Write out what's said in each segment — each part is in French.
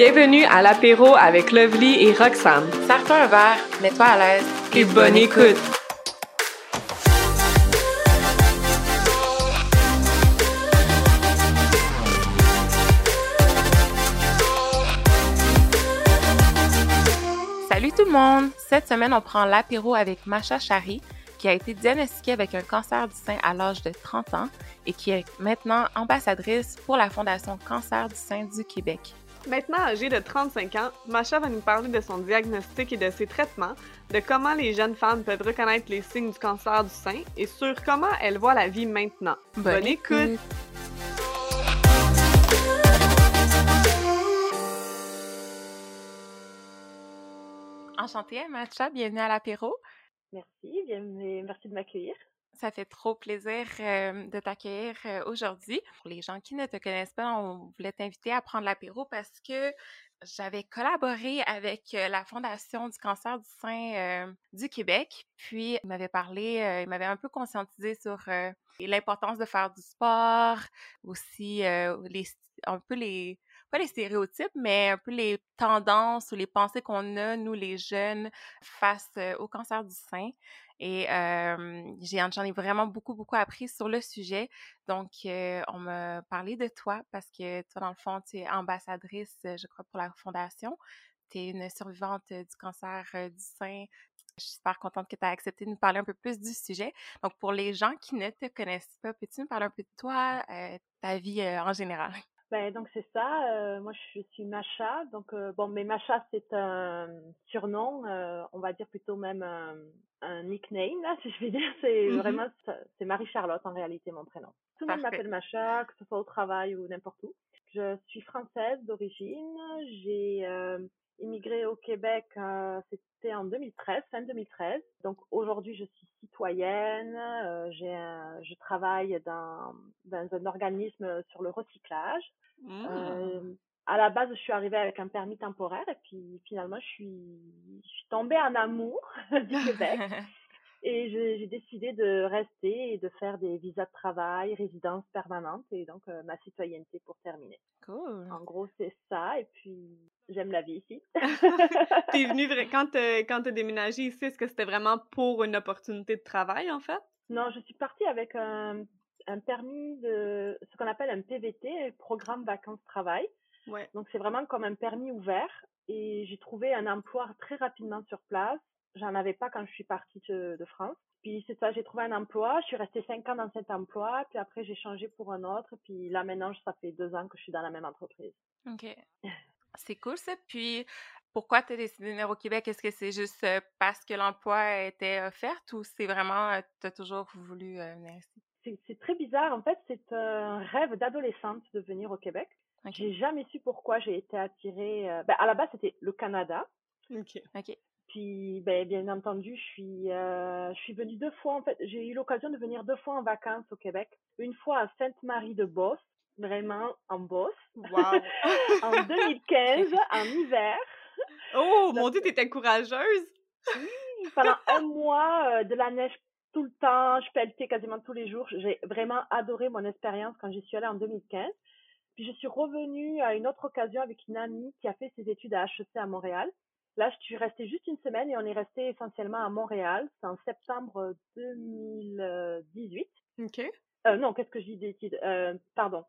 Bienvenue à l'apéro avec Lovely et Roxane. Sers-toi un verre, mets-toi à l'aise. Et bonne écoute. Salut tout le monde! Cette semaine, on prend l'apéro avec Macha Chari, qui a été diagnostiquée avec un cancer du sein à l'âge de 30 ans et qui est maintenant ambassadrice pour la Fondation Cancer du sein du Québec. Maintenant âgée de 35 ans, Macha va nous parler de son diagnostic et de ses traitements, de comment les jeunes femmes peuvent reconnaître les signes du cancer du sein et sur comment elle voit la vie maintenant. Bonne, écoute. Enchantée, Macha, bienvenue à l'apéro. Merci, bienvenue, merci de m'accueillir. Ça fait trop plaisir de t'accueillir aujourd'hui. Pour les gens qui ne te connaissent pas, on voulait t'inviter à prendre l'apéro parce que j'avais collaboré avec la Fondation du cancer du sein du Québec. Puis, il m'avait parlé, il m'avait un peu conscientisé sur l'importance de faire du sport, aussi les, un peu les, pas les stéréotypes, mais un peu les tendances ou les pensées qu'on a, nous les jeunes, face au cancer du sein. Et j'en ai vraiment beaucoup, beaucoup appris sur le sujet. Donc, on m'a parlé de toi parce que toi, dans le fond, tu es ambassadrice, je crois, pour la Fondation. Tu es une survivante du cancer du sein. Je suis super contente que tu aies accepté de nous parler un peu plus du sujet. Donc, pour les gens qui ne te connaissent pas, peux-tu nous parler un peu de toi, ta vie en général? Ben, donc c'est ça. Euh, moi, je suis Macha. Donc euh, bon, mais Macha c'est un surnom, euh, on va dire plutôt même un, un, nickname là, si je vais dire. C'est mmh vraiment c'est Marie Charlotte en réalité mon prénom. Tout le monde m'appelle Macha, que ce soit au travail ou n'importe où. Je suis française d'origine. J'ai immigré au Québec, c'était en 2013, fin 2013. Donc aujourd'hui, je suis citoyenne. j'ai je travaille dans, dans un organisme sur le recyclage. Mmh. Euh, à la base, je suis arrivée avec un permis temporaire et puis finalement, je suis, je suis tombée en amour du Québec. et j'ai décidé de rester et de faire des visas de travail, résidence permanente et donc euh, ma citoyenneté pour terminer. Cool. En gros, c'est ça. Et puis, j'aime la vie ici. T'es venue, quand quand t'as déménagé ici, est-ce que c'était vraiment pour une opportunité de travail, en fait? Non, je suis partie avec un un permis de ce qu'on appelle un PVT, programme vacances-travail. Ouais. Donc c'est vraiment comme un permis ouvert et j'ai trouvé un emploi très rapidement sur place. J'en avais pas quand je suis partie de, France. Puis c'est ça, j'ai trouvé un emploi, je suis restée cinq ans dans cet emploi, puis après j'ai changé pour un autre, puis là maintenant ça fait deux ans que je suis dans la même entreprise. Ok, c'est cool ça. Puis pourquoi tu as décidé de venir au Québec? Est-ce que c'est juste euh, parce que l'emploi était offert ou c'est vraiment, euh, tu as toujours voulu euh, venir ici? c'est très bizarre. En fait, c'est un rêve d'adolescente de venir au Québec. J'ai jamais su pourquoi j'ai été attirée. Ben, à la base, c'était le Canada. Ok. Ok. Puis, ben, bien entendu, je suis, euh, je suis venue deux fois. En fait, j'ai eu l'occasion de venir deux fois en vacances au Québec. Une fois à Sainte-Marie-de-Beauce, vraiment en Beauce. Wow. en 2015, en hiver. Oh, mon Dieu, t'étais courageuse. Oui, pendant un mois, euh, de la neige tout le temps, je pelletais quasiment tous les jours. J'ai vraiment adoré mon expérience quand j'y suis allée en 2015. Puis je suis revenue à une autre occasion avec une amie qui a fait ses études à HEC à Montréal. Là, je suis restée juste une semaine et on est resté essentiellement à Montréal. C'est en septembre 2018. OK. Euh, non, qu'est-ce que dis d'études euh, Pardon.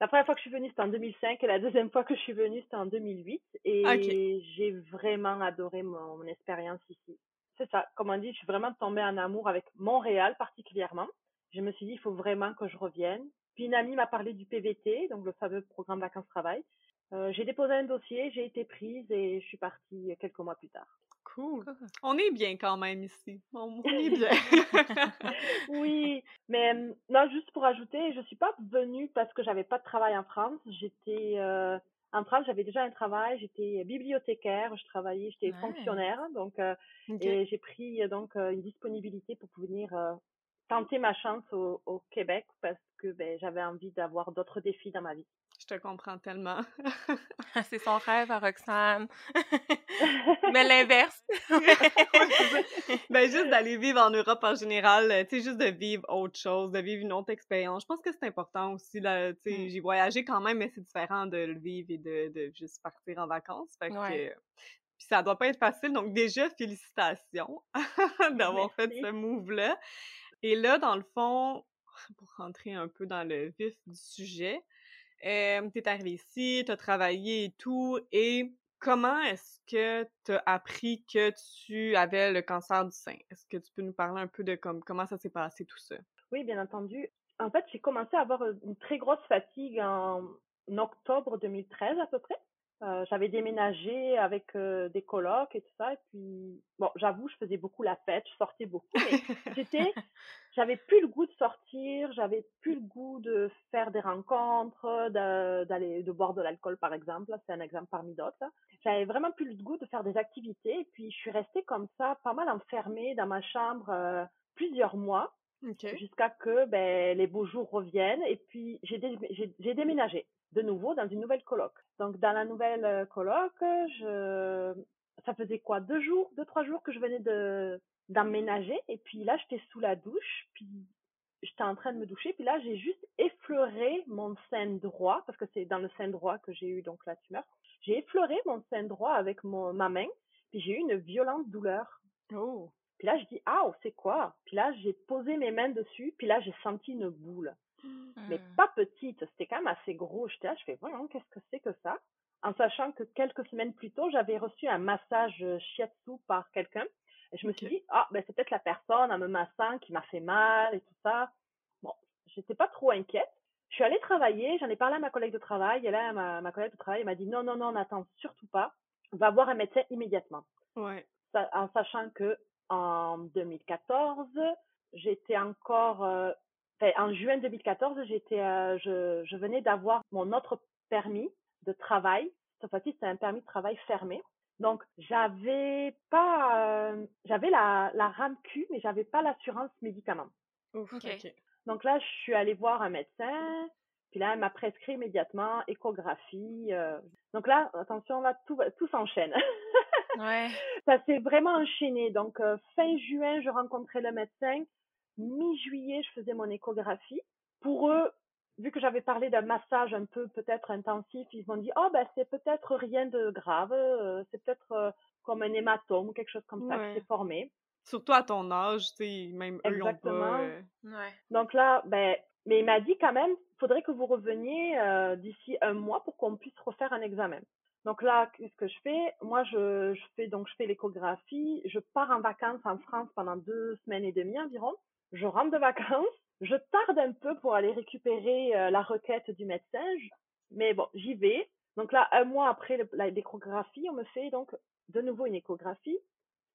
La première fois que je suis venue, c'était en 2005 et la deuxième fois que je suis venue, c'était en 2008. Et j'ai vraiment adoré mon expérience ici c'est ça. Comme on dit, je suis vraiment tombée en amour avec Montréal particulièrement. Je me suis dit, il faut vraiment que je revienne. Puis une amie m'a parlé du PVT, donc le fameux programme vacances-travail. Euh, j'ai déposé un dossier, j'ai été prise et je suis partie quelques mois plus tard. Cool. On est bien quand même ici. On est bien. oui, mais non, juste pour ajouter, je suis pas venue parce que j'avais pas de travail en France. J'étais euh, en France, j'avais déjà un travail, j'étais bibliothécaire, je travaillais, j'étais fonctionnaire, donc euh, et j'ai pris euh, donc euh, une disponibilité pour venir tenter ma chance au, au Québec parce que ben, j'avais envie d'avoir d'autres défis dans ma vie. Je te comprends tellement. c'est son rêve à Roxane. Mais l'inverse. ben, juste d'aller vivre en Europe en général, euh, tu sais, juste de vivre autre chose, de vivre une autre expérience. Je pense que c'est important aussi, là, tu sais, mm. j'ai voyagé quand même, mais c'est différent de le vivre et de, de juste partir en vacances. Fait que, puis ça doit pas être facile. Donc, déjà, félicitations d'avoir fait ce move-là. Et là, dans le fond, pour rentrer un peu dans le vif du sujet, euh, tu es arrivé ici, tu as travaillé et tout, et comment est-ce que tu as appris que tu avais le cancer du sein? Est-ce que tu peux nous parler un peu de comme, comment ça s'est passé tout ça? Oui, bien entendu. En fait, j'ai commencé à avoir une très grosse fatigue en octobre 2013 à peu près. Euh, j'avais déménagé avec euh, des colocs et tout ça. Et puis, bon, j'avoue, je faisais beaucoup la fête, je sortais beaucoup. Mais j'étais, j'avais plus le goût de sortir, j'avais plus le goût de faire des rencontres, d'aller, de, boire de l'alcool, par exemple. C'est un exemple parmi d'autres. J'avais vraiment plus le goût de faire des activités. Et puis, je suis restée comme ça, pas mal enfermée dans ma chambre euh, plusieurs mois. Jusqu'à que ben, les beaux jours reviennent. Et puis, j'ai, j'ai déménagé de nouveau dans une nouvelle coloc. Donc dans la nouvelle euh, coloc, je ça faisait quoi? Deux jours, deux trois jours que je venais de d'emménager et puis là j'étais sous la douche puis j'étais en train de me doucher puis là j'ai juste effleuré mon sein droit parce que c'est dans le sein droit que j'ai eu donc la tumeur. J'ai effleuré mon sein droit avec mon ma main puis j'ai eu une violente douleur. Oh. Puis là je dis ah c'est quoi Puis là j'ai posé mes mains dessus puis là j'ai senti une boule mais mmh. pas petite, c'était quand même assez gros. J'étais là, je fais, voyons, qu'est-ce que c'est que ça? En sachant que quelques semaines plus tôt, j'avais reçu un massage euh, shiatsu par quelqu'un. Et je me suis dit, ah, ben, c'est peut-être la personne en me massant qui m'a fait mal et tout ça. Bon, j'étais pas trop inquiète. Je suis allée travailler, j'en ai parlé à ma collègue de travail, et là, ma, ma collègue de travail m'a dit, non, non, non, n'attends surtout pas. Va voir un médecin immédiatement. Ouais. en sachant que en 2014, j'étais encore euh, en juin 2014, j'étais, euh, je, je venais d'avoir mon autre permis de travail. Cette fois-ci, c'était un permis de travail fermé. Donc, j'avais pas, euh, j'avais la, la RAMQ, mais j'avais pas l'assurance médicaments. Donc là, je suis allée voir un médecin. Puis là, elle m'a prescrit immédiatement échographie. Euh. Donc là, attention, là, tout, tout s'enchaîne. ouais. Ça s'est vraiment enchaîné. Donc, fin juin, je rencontrais le médecin mi-juillet, je faisais mon échographie. Pour eux, vu que j'avais parlé d'un massage un peu peut-être intensif, ils m'ont dit oh ben c'est peut-être rien de grave, euh, c'est peut-être euh, comme un hématome ou quelque chose comme ça qui s'est formé. Surtout à ton âge, tu sais, même eux ont pas. Euh, ouais. Donc là, ben, mais il m'a dit quand même, faudrait que vous reveniez d'ici un mois pour qu'on puisse refaire un examen. Donc là, qu'est-ce que je fais? Moi, je, je fais donc je fais l'échographie, je pars en vacances en France pendant deux semaines et demie environ je rentre de vacances, je tarde un peu pour aller récupérer euh, la requête du médecin, mais bon, j'y vais. Donc là, un mois après l'échographie, on me fait donc de nouveau une échographie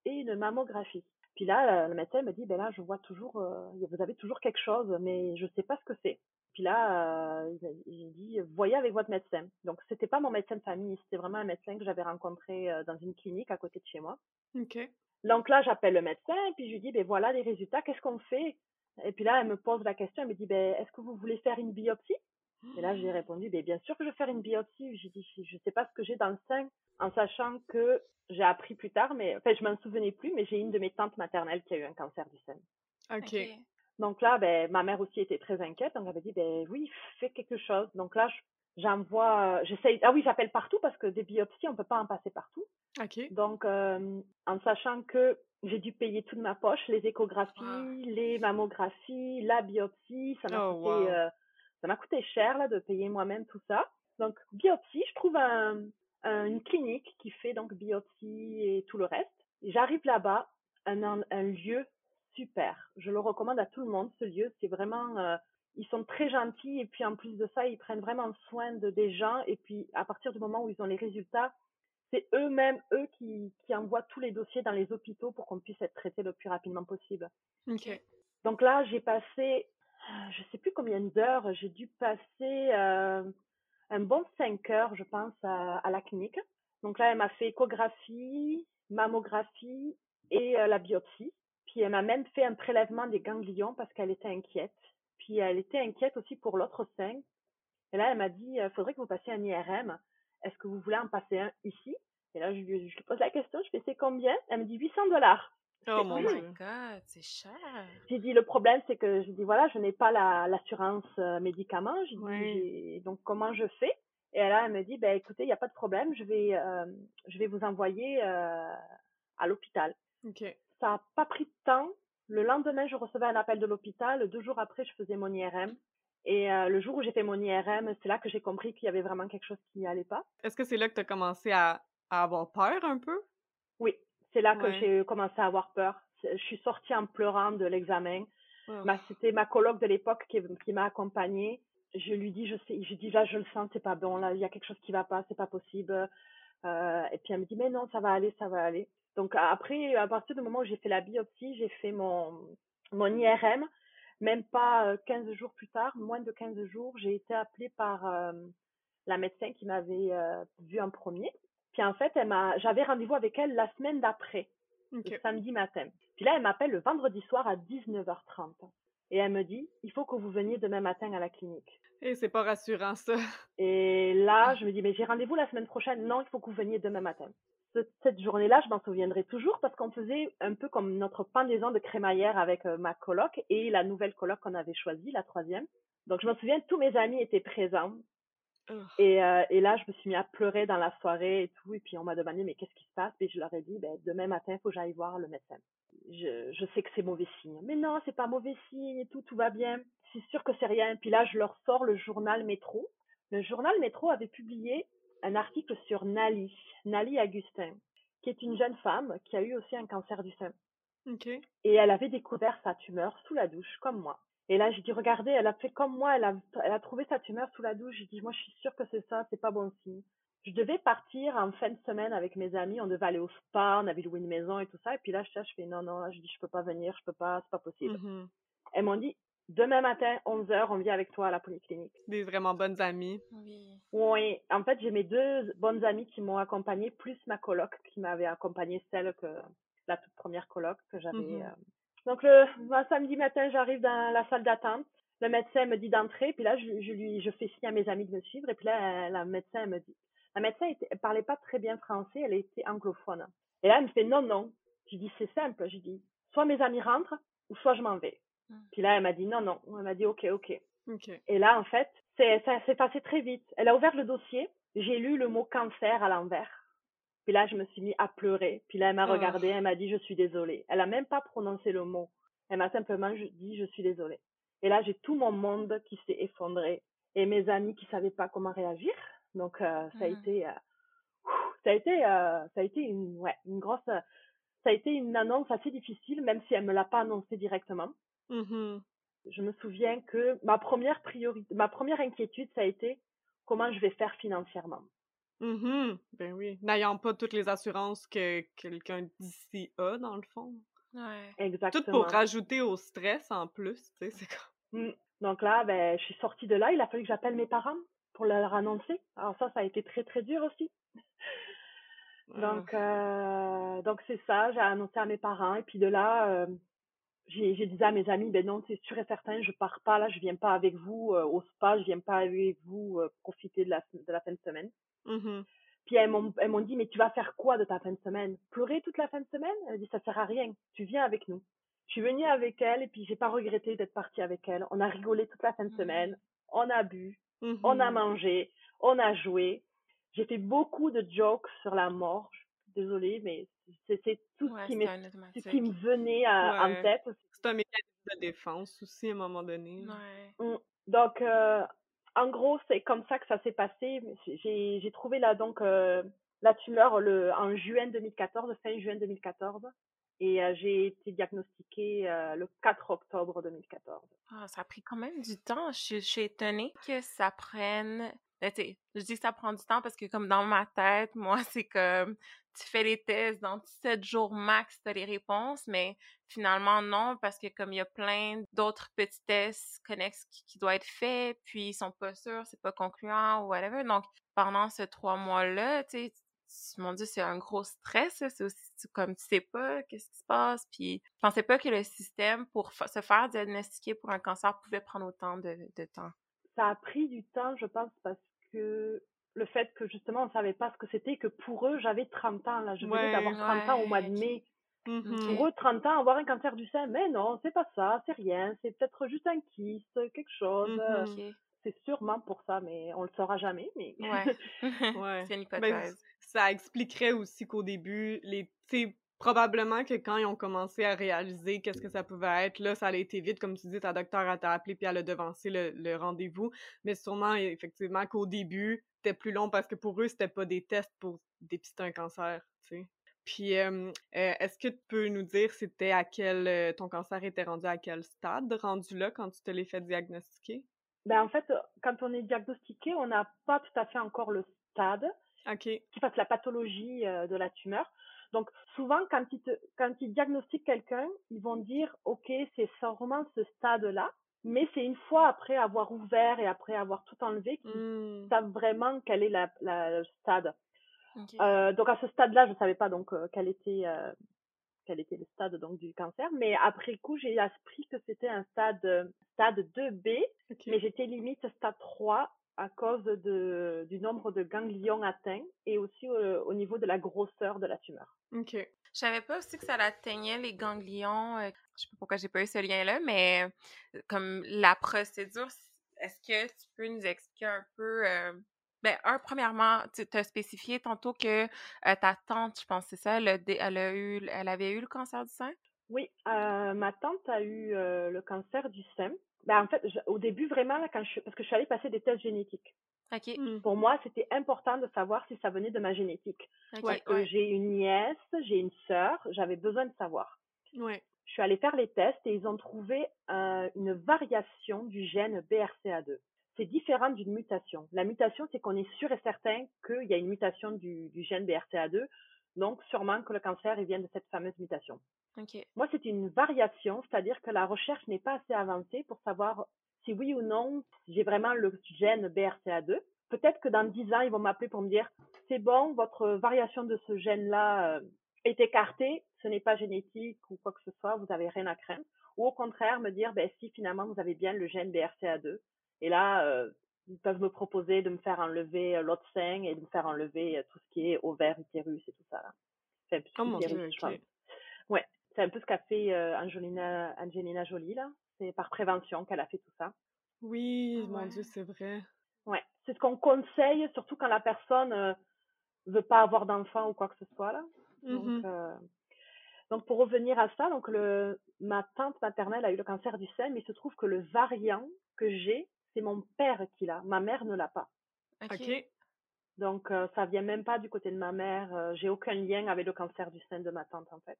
et une mammographie. Puis là, le médecin me dit, ben là, je vois toujours, euh, vous avez toujours quelque chose, mais je sais pas ce que c'est. Puis là, euh, il dit, voyez avec votre médecin. Donc, c'était pas mon médecin de famille, c'était vraiment un médecin que j'avais rencontré dans une clinique à côté de chez moi. Ok. Donc là, j'appelle le médecin, puis je lui dis, ben voilà les résultats, qu'est-ce qu'on fait? Et puis là, elle me pose la question, elle me dit, ben est-ce que vous voulez faire une biopsie? Et là, j'ai répondu, ben bien sûr que je vais faire une biopsie. J'ai dit, je sais pas ce que j'ai dans le sein, en sachant que j'ai appris plus tard, mais enfin, je m'en souvenais plus, mais j'ai une de mes tantes maternelles qui a eu un cancer du sein. Ok. Donc là, ben ma mère aussi était très inquiète, donc elle m'a dit, ben oui, fais quelque chose. Donc là, j'envoie, j'essaye. Ah oui, j'appelle partout parce que des biopsies, on peut pas en passer partout. Donc, euh, en sachant que j'ai dû payer toute ma poche, les échographies, les mammographies, la biopsie, ça m'a oh, coûté, euh, ça m'a coûté cher là de payer moi-même tout ça. Donc, biopsie, je trouve un, une clinique qui fait donc biopsie et tout le reste. J'arrive là-bas, un, un lieu super. Je le recommande à tout le monde. Ce lieu, c'est vraiment euh, ils sont très gentils et puis en plus de ça, ils prennent vraiment soin de des gens et puis à partir du moment où ils ont les résultats, c'est eux-mêmes, eux, qui, qui envoient tous les dossiers dans les hôpitaux pour qu'on puisse être traité le plus rapidement possible. Donc là, j'ai passé, je sais plus combien d'heures, j'ai dû passer euh, un bon cinq heures, je pense, à, à, la clinique. Donc là, elle m'a fait échographie, mammographie et euh, la biopsie. Puis elle m'a même fait un prélèvement des ganglions parce qu'elle était inquiète. Puis elle était inquiète aussi pour l'autre sein. Et là, elle m'a dit, il faudrait que vous passiez un IRM. Est-ce que vous voulez en passer un ici? Et là, je lui, je pose la question, je fais, c'est combien? Elle me dit 800 dollars. Oh mon god, c'est cher. J'ai dit, le problème, c'est que je dis, voilà, je n'ai pas l'assurance la, médicaments. J'ai dit, donc comment je fais? Et là, elle me dit, ben écoutez, il n'y a pas de problème, je vais, je vais vous envoyer à l'hôpital. Ça n'a pas pris de temps. Le lendemain, je recevais un appel de l'hôpital. Deux jours après, je faisais mon IRM. Et euh, le jour où j'ai fait mon IRM, c'est là que j'ai compris qu'il y avait vraiment quelque chose qui n'y allait pas. Est-ce que c'est là que tu as commencé à, avoir peur un peu? Oui, c'est là que j'ai commencé à avoir peur. Je suis sortie en pleurant de l'examen. C'était ma coloc de l'époque qui, qui m'a accompagnée. Je lui dis, je sais, je dis là, je le sens, c'est pas bon, là, il y a quelque chose qui va pas, c'est pas possible. Euh, et puis elle me dit, mais non, ça va aller, ça va aller. Donc après, à partir du moment où j'ai fait la biopsie, j'ai fait mon, mon IRM. Même pas 15 jours plus tard, moins de 15 jours, j'ai été appelée par la médecin qui m'avait vu en premier. Puis en fait, elle m'a, j'avais rendez-vous avec elle la semaine d'après, le samedi matin. Puis là, elle m'appelle le vendredi soir à 19h30. Et elle me dit, il faut que vous veniez demain matin à la clinique. Et c'est pas rassurant, ça. Et là, je me dis, mais j'ai rendez-vous la semaine prochaine. Non, il faut que vous veniez demain matin cette journée-là, je m'en souviendrai toujours parce qu'on faisait un peu comme notre pendaison de crémaillère avec euh, ma coloc et la nouvelle coloc qu'on avait choisie, la troisième. Donc, je me souviens, tous mes amis étaient présents. Et, euh, et, là, je me suis mis à pleurer dans la soirée et tout. Et puis, on m'a demandé, mais qu'est-ce qui se passe? Et je leur ai dit, ben, demain matin, il faut que j'aille voir le médecin. Je, je sais que c'est mauvais signe. Mais non, c'est pas mauvais signe et tout, tout va bien. C'est sûr que c'est rien. Puis là, je leur sors le journal Métro. Le journal Métro avait publié un article sur Nali, Nali Agustin, qui est une jeune femme qui a eu aussi un cancer du sein. Et elle avait découvert sa tumeur sous la douche, comme moi. Et là, j'ai dit, regardez, elle a fait comme moi, elle a, elle a trouvé sa tumeur sous la douche. J'ai dit, moi, je suis sûre que c'est ça, c'est pas bon signe. Je devais partir en fin de semaine avec mes amis, on devait aller au spa, on avait loué une maison et tout ça. Et puis là, je, je fais, non, non, je dis, je peux pas venir, je peux pas, c'est pas possible. Mm-hmm. Elles m'ont dit, Demain matin, 11h, on vient avec toi à la polyclinique. Des vraiment bonnes amies. Oui. En fait, j'ai mes deux bonnes amies qui m'ont accompagnée, plus ma coloc qui m'avait accompagnée, celle que la toute première coloc que j'avais. Mm-hmm. Euh. Donc, le samedi matin, j'arrive dans la salle d'attente. Le médecin me dit d'entrer, puis là, je, lui, je fais signe à mes amis de me suivre, et puis là, la médecin me dit, la médecin ne parlait pas très bien français, elle était anglophone. Et là, elle me fait non, non. Je dis, c'est simple. Je dis, soit mes amis rentrent, ou soit je m'en vais. Mmh. Puis là, elle m'a dit non, non. Elle m'a dit ok, ok. Et là, en fait, ça s'est passé très vite. Elle a ouvert le dossier. J'ai lu le mot cancer à l'envers. Puis là, je me suis mis à pleurer. Puis là, elle m'a oh. regardé. Elle m'a dit je suis désolée. Elle a même pas prononcé le mot. Elle m'a simplement dit je suis désolée. Et là, j'ai tout mon monde qui s'est effondré et mes amis qui savaient pas comment réagir. Donc, euh, ça a mmh. été, euh, ça a été, euh, ça a été une, ouais, une grosse, ça a été une annonce assez difficile, même si elle me l'a pas annoncé directement. Mmh je me souviens que ma première priorité, ma première inquiétude, ça a été comment je vais faire financièrement. Mmh ben oui. N'ayant pas toutes les assurances que quelqu'un d'ici a, dans le fond. Ouais. Exactement. Tout pour rajouter au stress en plus, tu sais, c'est comme... Mmh. Donc là, ben, je suis sortie de là. Il a fallu que j'appelle mes parents pour leur annoncer. Alors ça, ça a été très, très dur aussi. Donc, euh, donc c'est ça. J'ai annoncé à mes parents. Et puis de là, euh, j'ai dit à mes amis, ben non, c'est sûr et certain, je pars pas là, je viens pas avec vous euh, au spa, je viens pas avec vous euh, profiter de la, de la fin de semaine. Mmh Puis elles m'ont dit, mais tu vas faire quoi de ta fin de semaine? Pleurer toute la fin de semaine? Elle dit, ça sert à rien, tu viens avec nous. Je suis venue avec elle et puis j'ai pas regretté d'être partie avec elle. On a rigolé toute la fin de mmh semaine, on a bu, mmh on a mangé, on a joué. J'ai fait beaucoup de jokes sur la mort. Désolée, mais c'est tout ce, qui ce qui me venait en tête. C'est un mécanisme de défense aussi à un moment donné. Mmh. Donc, euh, en gros, c'est comme ça que ça s'est passé. J'ai trouvé là donc euh, la tumeur le, en juin 2014, fin juin 2014. Et euh, j'ai été diagnostiquée le 4 octobre 2014. Ah, ça a pris quand même du temps. Je, je suis étonnée que ça prenne ben, je dis que ça prend du temps parce que comme dans ma tête, moi, c'est comme tu fais les tests dans 7 jours max, tu as les réponses, mais finalement non, parce que comme il y a plein d'autres petits tests connexes qui, doivent être faits, puis ils sont pas sûrs, c'est pas concluant ou whatever. Donc, pendant ces trois mois-là, tu mon Dieu, c'est un gros stress. C'est aussi comme tu sais pas qu'est-ce qui se passe. Puis je pensais pas que le système pour se faire diagnostiquer pour un cancer pouvait prendre autant de, temps. Ça a pris du temps, je pense, parce que le fait que justement on savait pas ce que c'était, que pour eux j'avais 30 ans là, je venais d'avoir 30 ans au mois de mai. Mmh pour eux, 30 ans, avoir un cancer du sein, mais non, c'est pas ça, c'est rien, c'est peut-être juste un kyste, quelque chose. Mmh c'est sûrement pour ça, mais on le saura jamais. Mais ouais, ouais. c'est une ben, ça expliquerait aussi qu'au début, les, probablement que quand ils ont commencé à réaliser qu'est-ce que ça pouvait être, là, ça allait été vite, comme tu dis, ta docteur t'a appelé puis elle a devancé le, le rendez-vous. Mais sûrement, effectivement, qu'au début, c'était plus long parce que pour eux, c'était pas des tests pour dépister un cancer, tu sais. Puis, euh, est-ce que tu peux nous dire c'était à quel euh, ton cancer était rendu à quel stade rendu là quand tu te l'es fait diagnostiquer? Ben en fait, quand on est diagnostiqué, on n'a pas tout à fait encore le stade qui fasse la pathologie euh, de la tumeur. Donc souvent, quand ils, te, quand ils diagnostiquent quelqu'un, ils vont dire, OK, c'est sûrement ce stade-là, mais c'est une fois après avoir ouvert et après avoir tout enlevé qu'ils mmh. savent vraiment quel est la, la le stade. Euh, donc à ce stade-là, je ne savais pas donc euh, quel était euh, quel était le stade donc du cancer, mais après coup, j'ai appris que c'était un stade stade 2B, mais j'étais limite stade 3 à cause de, du nombre de ganglions atteints et aussi au, niveau de la grosseur de la tumeur. OK. Je savais pas aussi que ça atteignait les ganglions. Je je sais pas pourquoi j'ai pas eu ce lien-là, mais comme la procédure, est-ce que tu peux nous expliquer un peu ben, un, premièrement, tu as spécifié tantôt que ta tante, je pense c'est ça, elle, elle, a eu, elle avait eu le cancer du sein? Oui, ma tante a eu le cancer du sein. Ben, en fait, au début, vraiment, là, quand je, parce que je suis allée passer des tests génétiques. Mmh. Pour moi, c'était important de savoir si ça venait de ma génétique. parce que j'ai une nièce, j'ai une sœur, j'avais besoin de savoir. Ouais. Je suis allée faire les tests et ils ont trouvé une variation du gène BRCA2 c'est différent d'une mutation. La mutation, c'est qu'on est sûr et certain qu'il y a une mutation du, gène BRCA2, donc sûrement que le cancer il vient de cette fameuse mutation. Moi, c'est une variation, c'est-à-dire que la recherche n'est pas assez avancée pour savoir si oui ou non j'ai vraiment le gène BRCA2. Peut-être que dans 10 ans, ils vont m'appeler pour me dire c'est bon, votre variation de ce gène-là euh, est écartée, ce n'est pas génétique ou quoi que ce soit, vous n'avez rien à craindre. Ou au contraire, me dire ben, si finalement vous avez bien le gène BRCA2, et là, euh, ils peuvent me proposer de me faire enlever euh, l'autre sein et de me faire enlever tout ce qui est ovaire, utérus et tout ça. Là. C'est un peu ce oh Ouais, c'est un peu ce qu'a fait Angelina, Angelina Jolie là. C'est par prévention qu'elle a fait tout ça. Oui, mon Dieu, c'est vrai. Ouais, c'est ce qu'on conseille, surtout quand la personne euh, veut pas avoir d'enfant ou quoi que ce soit là. Donc, mmh donc pour revenir à ça, donc le, ma tante maternelle a eu le cancer du sein, mais il se trouve que le variant que j'ai, c'est mon père qui l'a. Ma mère ne l'a pas. Ok. Donc, euh, ça vient même pas du côté de ma mère. Euh, j'ai aucun lien avec le cancer du sein de ma tante, en fait.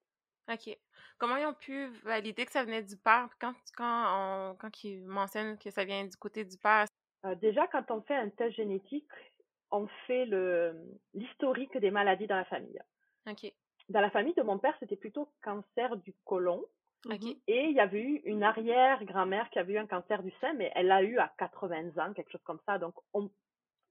OK. Comment ils ont pu valider que ça venait du père? Quand, quand, quand ils mentionnent que ça vient du côté du père? Euh, déjà, quand on fait un test génétique, on fait l'historique des maladies dans la famille. OK. Dans la famille de mon père, c'était plutôt cancer du côlon. Mmh Et il y avait eu une arrière-grand-mère qui avait eu un cancer du sein, mais elle l'a eu à 80 ans, quelque chose comme ça. Donc, on,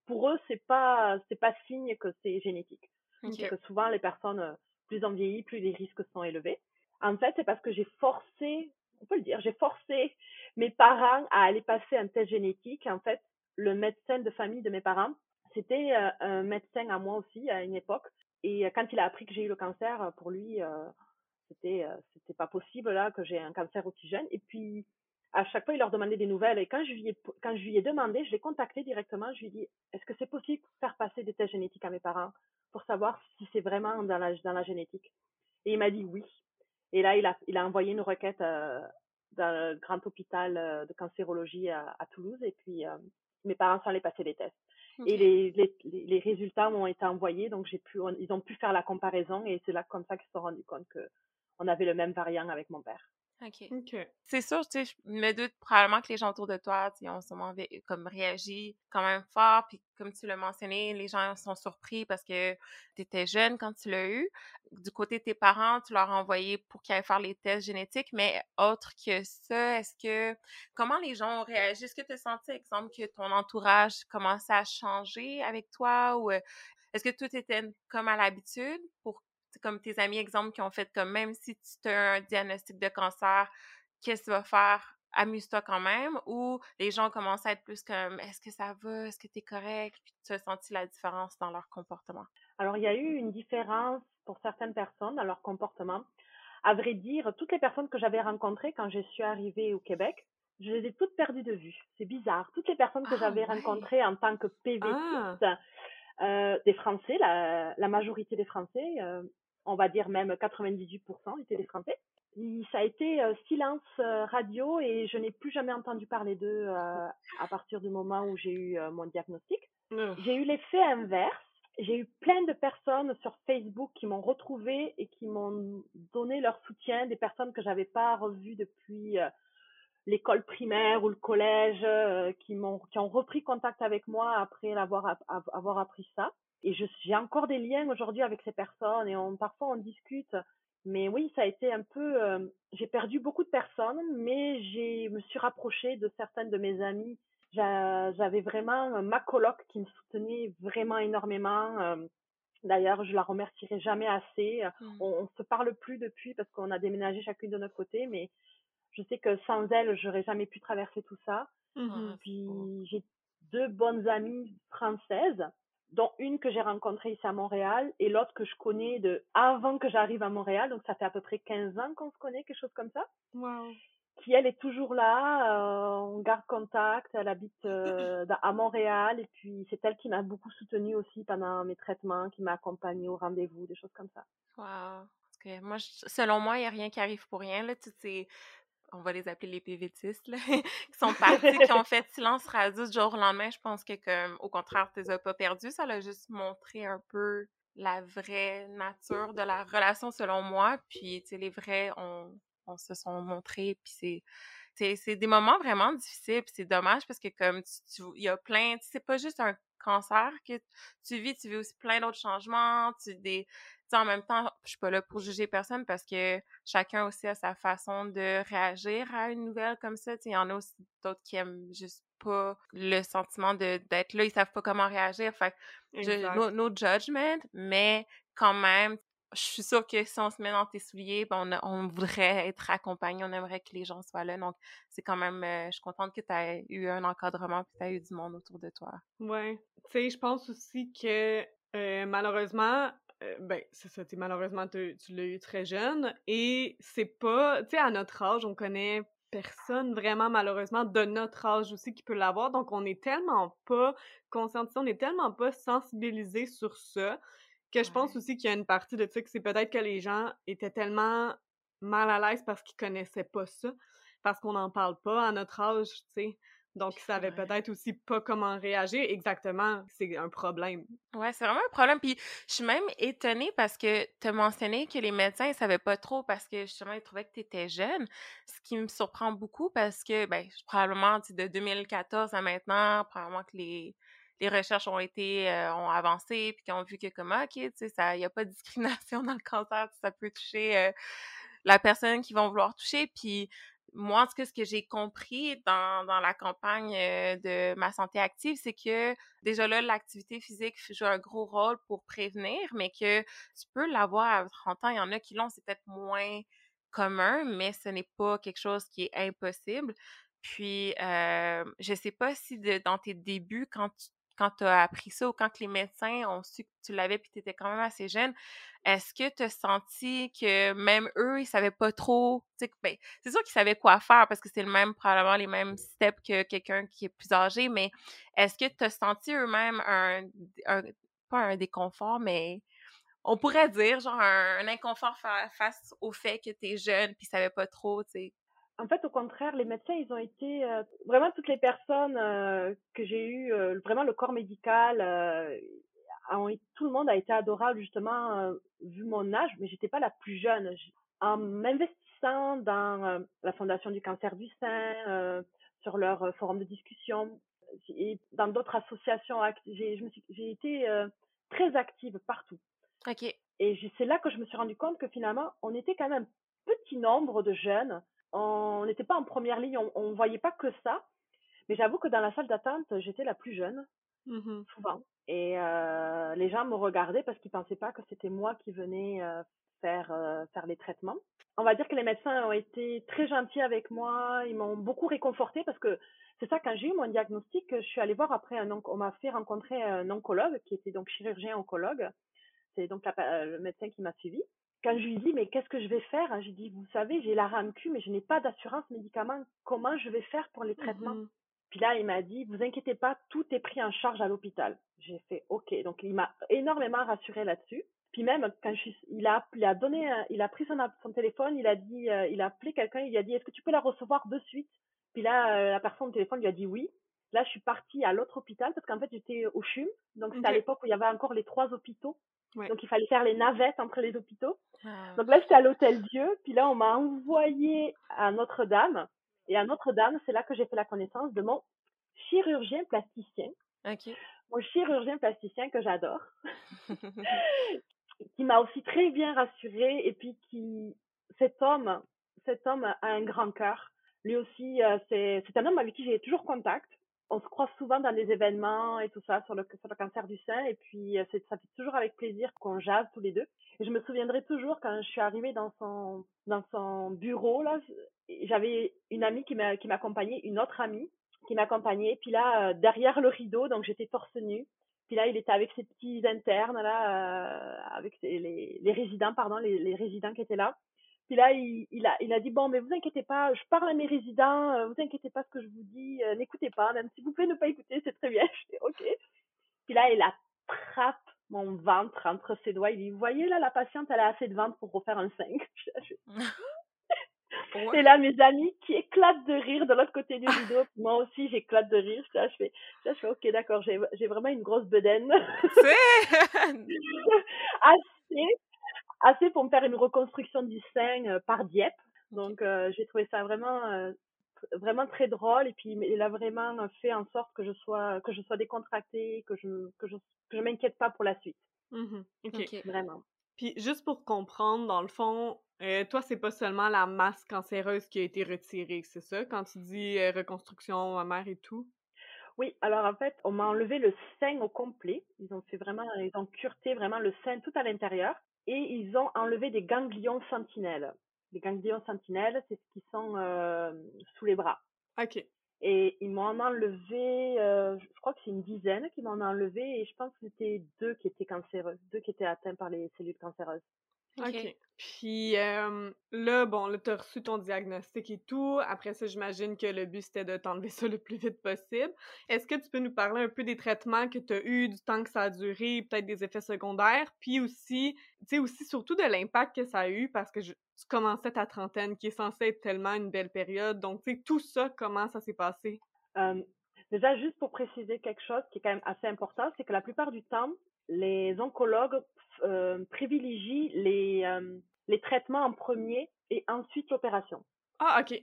pour eux, c'est pas, c'est pas signe que c'est génétique. Okay. que souvent, les personnes, euh, plus en vieillit, plus les risques sont élevés. En fait, c'est parce que j'ai forcé, on peut le dire, j'ai forcé mes parents à aller passer un test génétique. En fait, le médecin de famille de mes parents, c'était euh, un médecin à moi aussi à une époque. Et euh, quand il a appris que j'ai eu le cancer, pour lui, c'était euh, c'était pas possible là que j'ai un cancer aussi jeune et puis à chaque fois il leur demandait des nouvelles et quand je lui ai quand je lui ai demandé je l'ai contacté directement je lui ai dit est-ce que c'est possible de faire passer des tests génétiques à mes parents? Pour savoir si c'est vraiment dans la dans la génétique. Et il m'a dit oui. Et là il a il a envoyé une requête euh, dans le grand hôpital euh, de cancérologie à, à Toulouse. Et puis euh, mes parents sont allés passer les tests. Et les, les, les, résultats m'ont été envoyés. Donc j'ai pu ils ont pu faire la comparaison. Et c'est là comme ça qu'ils se sont rendus compte que on avait le même variant avec mon père. OK. C'est sûr, tu sais, je me doute probablement que les gens autour de toi, tu ont sûrement comme réagi quand même fort, puis comme tu l'as mentionné, les gens sont surpris parce que tu étais jeune quand tu l'as eu. Du côté de tes parents, tu leur as envoyé pour qu'ils aillent faire les tests génétiques, mais autre que ça, est-ce que, comment les gens ont réagi? Est-ce que tu as senti, exemple, que ton entourage commençait à changer avec toi ou est-ce que tout était comme à l'habitude pour comme tes amis, exemple, qui ont fait comme même si tu as un diagnostic de cancer, qu'est-ce que tu vas faire? Amuse-toi quand même. Ou les gens commencent à être plus comme est-ce que ça va? Est-ce que tu es correct? Puis tu as senti la différence dans leur comportement? Alors, il y a eu une différence pour certaines personnes dans leur comportement. À vrai dire, toutes les personnes que j'avais rencontrées quand je suis arrivée au Québec, je les ai toutes perdues de vue. C'est bizarre. Toutes les personnes que ah, j'avais rencontrées en tant que PVTiste, ah. Euh, des Français, la, la, majorité des Français, euh, on va dire même 98% étaient des Français. ça a été euh, silence euh, radio et je n'ai plus jamais entendu parler d'eux euh, à partir du moment où j'ai eu mon diagnostic. J'ai eu l'effet inverse. J'ai eu plein de personnes sur Facebook qui m'ont retrouvé et qui m'ont donné leur soutien, des personnes que j'avais pas revues depuis l'école primaire ou le collège, qui m'ont qui ont repris contact avec moi après l'avoir avoir appris ça. Et j'ai encore des liens aujourd'hui avec ces personnes et on, parfois on discute. Mais oui, ça a été un peu. Euh, j'ai perdu beaucoup de personnes, mais j'ai me suis rapprochée de certaines de mes amies. J'avais vraiment ma coloc qui me soutenait vraiment énormément. Euh, d'ailleurs, je la remercierai jamais assez. Mmh. On, on se parle plus depuis parce qu'on a déménagé chacune de notre côté, mais je sais que sans elle, j'aurais jamais pu traverser tout ça. Mmh Puis j'ai deux bonnes amies françaises dont une que j'ai rencontrée ici à Montréal et l'autre que je connais de avant que j'arrive à Montréal, donc ça fait à peu près 15 ans qu'on se connaît, quelque chose comme ça. Wow. Qui elle est toujours là, euh, on garde contact, elle habite euh, à Montréal et puis c'est elle qui m'a beaucoup soutenue aussi pendant mes traitements, qui m'a accompagnée au rendez-vous, des choses comme ça. Wow. que moi, selon moi, il n'y a rien qui arrive pour rien. Là. Toutes ces on va les appeler les PVTistes, là, qui sont partis, qui ont fait silence radio du jour au lendemain. Je pense que, comme, au contraire, tu les as pas perdus. Ça l'a juste montré un peu la vraie nature de la relation, selon moi. Puis, tu sais, les vrais, on, on se sont montrés. Puis, c'est, c'est, des moments vraiment difficiles. Puis, c'est dommage parce que, comme, tu, il y a plein, c'est pas juste un cancer que tu vis, tu vis aussi plein d'autres changements, tu des en même temps, je suis pas là pour juger personne parce que chacun aussi a sa façon de réagir à une nouvelle comme ça. Il y en a aussi d'autres qui aiment juste pas le sentiment d'être là, ils savent pas comment réagir. Fait que no, judgment, mais quand même, je suis sûre que si on se met dans tes souliers, ben on, voudrait être accompagné, on aimerait que les gens soient là. Donc, c'est quand même, euh, je suis contente que tu aies eu un encadrement et que tu aies eu du monde autour de toi. Ouais. Tu sais, je pense aussi que euh, malheureusement, euh, ben, c'est ça, malheureusement, tu l'as eu très jeune. Et c'est pas, tu sais, à notre âge, on connaît personne vraiment, malheureusement, de notre âge aussi qui peut l'avoir. Donc, on est tellement pas conscientisé, on est tellement pas sensibilisé sur ça que je pense aussi qu'il y a une partie de ça que c'est peut-être que les gens étaient tellement mal à l'aise parce qu'ils connaissaient pas ça, parce qu'on n'en parle pas à notre âge, tu sais. Donc, ils savaient peut-être aussi pas comment réagir. Exactement, c'est un problème. Ouais, c'est vraiment un problème. Puis, je suis même étonnée parce que tu as mentionné que les médecins, ils savaient pas trop parce que justement, ils trouvaient que tu étais jeune. Ce qui me surprend beaucoup parce que, ben, probablement, de 2014 à maintenant, probablement que les, les recherches ont été, euh, ont avancé, puis qu'ils ont vu que, comme, OK, tu sais, il n'y a pas de discrimination dans le cancer, ça peut toucher euh, la personne qui vont vouloir toucher. Puis, moi, en tout cas, ce que j'ai compris dans, la campagne euh, de ma santé active, c'est que déjà là, l'activité physique joue un gros rôle pour prévenir, mais que tu peux l'avoir à 30 ans. Il y en a qui l'ont, c'est peut-être moins commun, mais ce n'est pas quelque chose qui est impossible. Puis, euh, je sais pas si dans tes débuts, quand tu quand tu as appris ça ou quand les médecins ont su que tu l'avais puis tu étais quand même assez jeune, est-ce que tu as senti que même eux, ils savaient pas trop, ben, c'est sûr qu'ils savaient quoi faire parce que c'est le même, probablement les mêmes steps que quelqu'un qui est plus âgé, mais est-ce que tu as senti eux-mêmes un, pas un déconfort, mais on pourrait dire genre un, inconfort face au fait que tu es jeune puis savaient pas trop, tu en fait, au contraire, les médecins, ils ont été euh, vraiment toutes les personnes euh, que j'ai eues, euh, vraiment le corps médical, ont, tout le monde a été adorable justement vu mon âge, mais j'étais pas la plus jeune. En m'investissant dans la Fondation du cancer du sein, sur leur forum de discussion et dans d'autres associations, j'ai été très active partout. Ok. Et c'est là que je me suis rendu compte que finalement, on était quand même un petit nombre de jeunes on n'était pas en première ligne, on, ne voyait pas que ça. Mais j'avoue que dans la salle d'attente, j'étais la plus jeune. Mmh souvent. Et les gens me regardaient parce qu'ils pensaient pas que c'était moi qui venais faire faire les traitements. On va dire que les médecins ont été très gentils avec moi. Ils m'ont beaucoup réconfortée parce que c'est ça quand j'ai eu mon diagnostic, je suis allée voir après un on m'a fait rencontrer un oncologue qui était donc chirurgien oncologue. C'est donc le médecin qui m'a suivi. Quand je lui dis mais qu'est-ce que je vais faire, je lui dis vous savez j'ai la RAMQ mais je n'ai pas d'assurance médicaments. Comment je vais faire pour les traitements? Mmh Puis là il m'a dit vous inquiétez pas tout est pris en charge à l'hôpital. J'ai fait ok donc il m'a énormément rassuré là-dessus. Puis même quand je suis, il a, il a donné, il a pris son, son téléphone, il a dit, euh, il a appelé quelqu'un, il a dit est-ce que tu peux la recevoir de suite? Puis là euh, la personne au téléphone lui a dit oui. Là je suis partie à l'autre hôpital parce qu'en fait j'étais au CHUM, donc c'était à l'époque où il y avait encore les trois hôpitaux, Ouais. donc il fallait faire les navettes entre les hôpitaux. Ah. Donc là j'étais à l'hôtel Dieu, puis là on m'a envoyé à Notre-Dame et à Notre-Dame c'est là que j'ai fait la connaissance de mon chirurgien plasticien, mon chirurgien plasticien que j'adore qui m'a aussi très bien rassurée et puis qui cet homme cet homme a un grand cœur lui aussi euh, c'est un homme avec qui j'ai toujours contact on se croise souvent dans des événements et tout ça sur le sur le cancer du sein et puis euh, c'est ça fait toujours avec plaisir qu'on jase tous les deux et je me souviendrai toujours quand je suis arrivée dans son dans son bureau là j'avais une amie qui m'a qui m'accompagnait une autre amie qui m'accompagnait puis là euh, derrière le rideau donc j'étais torse nu puis là, il était avec ses petits internes, là, euh, avec les, les résidents, pardon, les, les résidents qui étaient là. Puis là, il, il, a, il a dit, bon, mais vous inquiétez pas, je parle à mes résidents, euh, vous inquiétez pas ce que je vous dis, euh, n'écoutez pas, même si vous pouvez ne pas écouter, c'est très bien. Je dis, ok. Puis là, il attrape mon ventre entre ses doigts. Il dit, vous voyez, là, la patiente, elle a assez de ventre pour refaire un 5. Ouais. Et là, mes amis qui éclatent de rire de l'autre côté du rideau. Moi aussi, j'éclate de rire. Là, je fais, là, je fais, ok, d'accord, j'ai vraiment une grosse bedaine. C'est- assez, assez pour me faire une reconstruction du sein euh, par Dieppe. Donc, euh, j'ai trouvé ça vraiment, euh, vraiment très drôle. Et puis, il a vraiment fait en sorte que je sois, que je sois décontractée, que je, que je, que je m'inquiète pas pour la suite. Mhm. OK. OK. Vraiment. Puis juste pour comprendre, dans le fond, euh, toi, c'est pas seulement la masse cancéreuse qui a été retirée, c'est ça? Quand tu dis euh, reconstruction mammaire et tout? Oui, alors en fait, on m'a enlevé le sein au complet. Ils ont fait vraiment, ils ont cureté vraiment le sein tout à l'intérieur. Et ils ont enlevé des ganglions sentinelles. Les ganglions sentinelles, c'est ce qui sont euh, sous les bras. OK. Et ils m'en ont enlevé, euh, je crois que c'est une dizaine qui m'en ont enlevé et je pense que c'était deux qui étaient cancéreux, deux qui étaient atteints par les cellules cancéreuses. OK. Puis euh, là, bon, là, t'as reçu ton diagnostic et tout. Après ça, j'imagine que le but, c'était de t'enlever ça le plus vite possible. Est-ce que tu peux nous parler un peu des traitements que t'as eu, du temps que ça a duré, peut-être des effets secondaires, puis aussi, tu sais, aussi surtout de l'impact que ça a eu, parce que je, tu commençais ta trentaine, qui est censée être tellement une belle période. Donc, tu sais, tout ça, comment ça s'est passé? Euh, déjà, juste pour préciser quelque chose qui est quand même assez important, c'est que la plupart du temps, les oncologues euh, privilégient les, euh, les traitements en premier et ensuite l'opération. Ah, OK.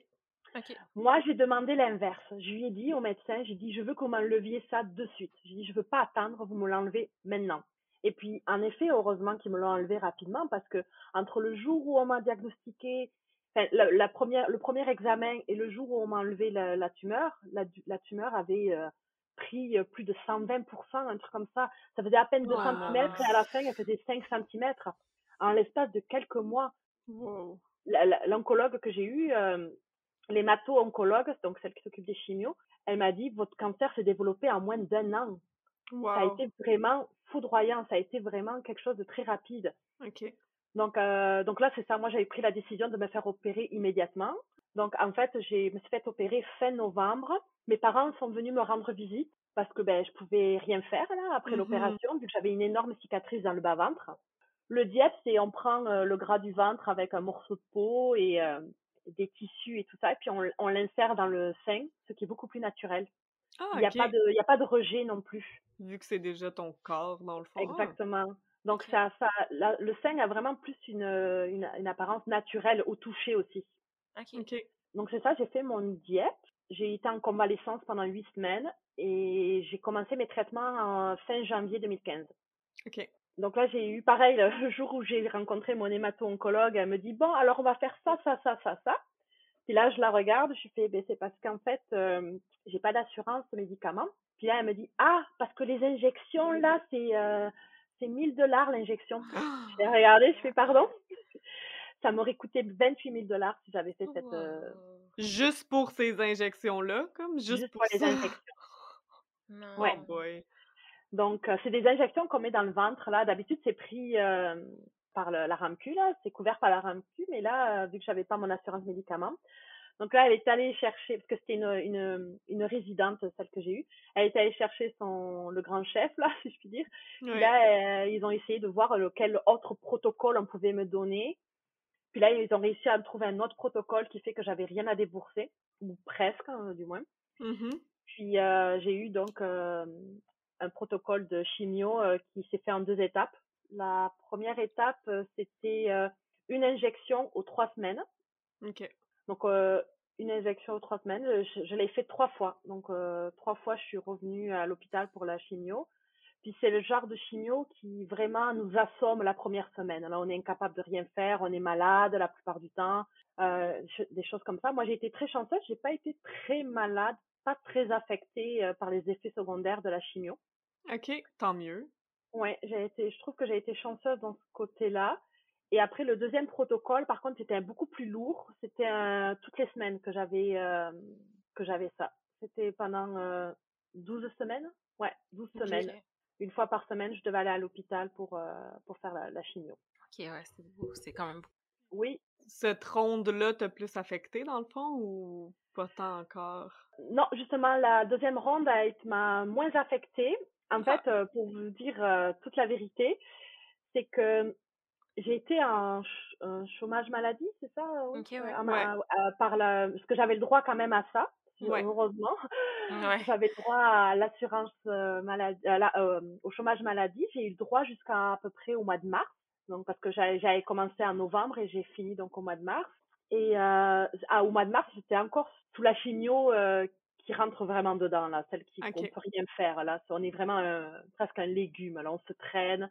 OK. Moi, j'ai demandé l'inverse. Je lui ai dit au médecin, j'ai dit, je veux que vous m'enleviez ça de suite. J'ai dit, je veux pas attendre, vous me l'enlevez maintenant. Et puis, en effet, heureusement qu'ils me l'ont enlevé rapidement parce que entre le jour où on m'a diagnostiqué, enfin, la, la première, le premier examen et le jour où on m'a enlevé la, la tumeur, la tumeur avait euh, pris plus de 120%, un truc comme ça. Ça faisait à peine 2 Wow. cm et à la fin, elle faisait 5 cm en l'espace de quelques mois Wow. l'oncologue que j'ai eu, euh, l'hémato-oncologue, donc celle qui s'occupe des chimios, elle m'a dit votre cancer s'est développé en moins d'un an. Ça a été vraiment foudroyant, ça a été vraiment quelque chose de très rapide. Donc, euh, donc là, c'est ça. Moi, j'avais pris la décision de me faire opérer immédiatement. Donc, en fait, j'ai me suis fait opérer fin novembre. Mes parents sont venus me rendre visite parce que ben je pouvais rien faire là après Mhm. l'opération vu que j'avais une énorme cicatrice dans le bas ventre. Le diète, c'est on prend euh, le gras du ventre avec un morceau de peau et euh, des tissus et tout ça, et puis on, on l'insère dans le sein, ce qui est beaucoup plus naturel. Ah, Il n'y a OK. pas de, il y a pas de rejet non plus. Vu que c'est déjà ton corps, dans le fond. Ah. Exactement. Donc ça, ça, la- le sein a vraiment plus une, une, une apparence naturelle au toucher aussi. OK. OK. Donc c'est ça, j'ai fait mon diète. J'ai été en convalescence pendant huit semaines et j'ai commencé mes traitements en fin janvier 2015. OK. Donc là, j'ai eu pareil le jour où j'ai rencontré mon hémato-oncologue. Elle me dit bon, alors on va faire ça, ça, ça, ça, ça. Puis là, je la regarde, je fais ben c'est parce qu'en fait, euh, j'ai pas d'assurance médicaments. Puis là, elle me dit, ah, parce que les injections, là, c'est euh, c'est 1000 dollars l'injection. J'ai regardé, je fais, pardon? Ça m'aurait coûté 28 000 dollars si j'avais fait cette... euh, Juste pour ces injections-là, comme juste, juste pour pour les ça. injections. Non. Ouais. Oh boy. Donc, euh, c'est des injections qu'on met dans le ventre, là. D'habitude, c'est pris euh, par le- la RAMQ, là. C'est couvert par la RAMQ, mais là, euh, vu que j'avais pas mon assurance médicaments, donc là, elle est allée chercher, parce que c'était une, une, une résidente, celle que j'ai eue, elle est allée chercher son, le grand chef, là, si je puis dire. Ouais. là, euh, ils ont essayé de voir lequel autre protocole on pouvait me donner. Puis là, ils ont réussi à me trouver un autre protocole qui fait que j'avais rien à débourser, ou presque, hein, du moins. Mhm. Puis euh, j'ai eu donc euh, un protocole de chimio euh, qui s'est fait en deux étapes. La première étape, c'était une injection aux trois semaines. OK. Donc une injection aux trois semaines, je, je l'ai fait trois fois. Donc trois fois, je suis revenue à l'hôpital pour la chimio. Puis c'est le genre de chimio qui vraiment nous assomme la première semaine. Là, on est incapable de rien faire, on est malade la plupart du temps, euh, je- des choses comme ça. Moi, j'ai été très chanceuse, j'ai pas été très malade, pas très affectée euh, par les effets secondaires de la chimio. OK, tant mieux. Ouais, j'ai été, je trouve que j'ai été chanceuse dans ce côté-là. Et après, le deuxième protocole, par contre, c'était beaucoup plus lourd. C'était euh, toutes les semaines que j'avais euh, que j'avais ça. C'était pendant euh, 12 semaines. Ouais, 12 Ok. semaines. Une fois par semaine, je devais aller à l'hôpital pour euh, pour faire la, la chimio. Ok, ouais, c'est beau. C'est quand même beau. Oui. Cette ronde-là t'a plus affecté, dans le fond, ou pas tant encore? Non, justement, la deuxième ronde a été m'a moins affectée. En Ah. fait, euh, pour vous dire euh, toute la vérité, c'est que j'ai été en ch- chômage maladie, c'est ça oui? Ok, ouais. Par la, parce que j'avais le droit quand même à ça, Ouais. heureusement. Ouais. J'avais droit à l'assurance euh, maladie, à la- euh, au chômage maladie. J'ai eu le droit jusqu'à à peu près au mois de mars. Donc parce que j'avais commencé en novembre et j'ai fini donc au mois de mars. Et euh, ah, au mois de mars, j'étais encore sous la chimio euh, qui rentre vraiment dedans là, celle qui on peut rien faire là. On est vraiment un- presque un légume là, on se traîne.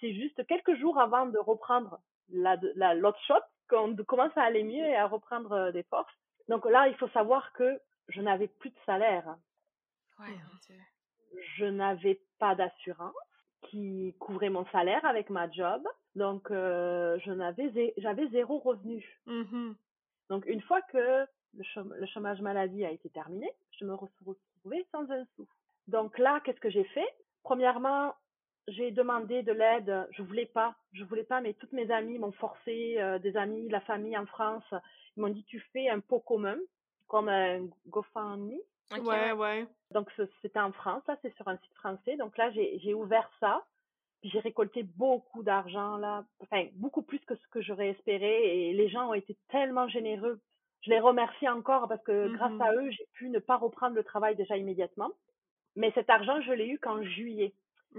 C'est juste quelques jours avant de reprendre la la l'autre shot qu'on commence à aller mieux et à reprendre euh, des forces. Donc là, il faut savoir que je n'avais plus de salaire Ouais, mon Dieu. je n'avais pas d'assurance qui couvrait mon salaire avec ma job. Donc, euh, je n'avais, j'avais zéro revenu. Mhm. Donc, une fois que le, chôm- le chômage maladie a été terminé, je me suis retrouvée sans un sou. Donc là, qu'est-ce que j'ai fait? Premièrement, j'ai demandé de l'aide. Je voulais pas, je voulais pas, mais toutes mes amies m'ont forcé, euh, des amis, la famille en France, ils m'ont dit tu fais un pot commun, comme un GoFundMe. Ok, ouais, ouais. Donc c'était en France, là, c'est sur un site français. Donc là, j'ai ouvert ça. Puis j'ai récolté beaucoup d'argent là, enfin beaucoup plus que ce que j'aurais espéré. Et les gens ont été tellement généreux. Je les remercie encore parce que grâce Mhm. à eux, j'ai pu ne pas reprendre le travail déjà immédiatement. Mais cet argent, je l'ai eu qu'en juillet.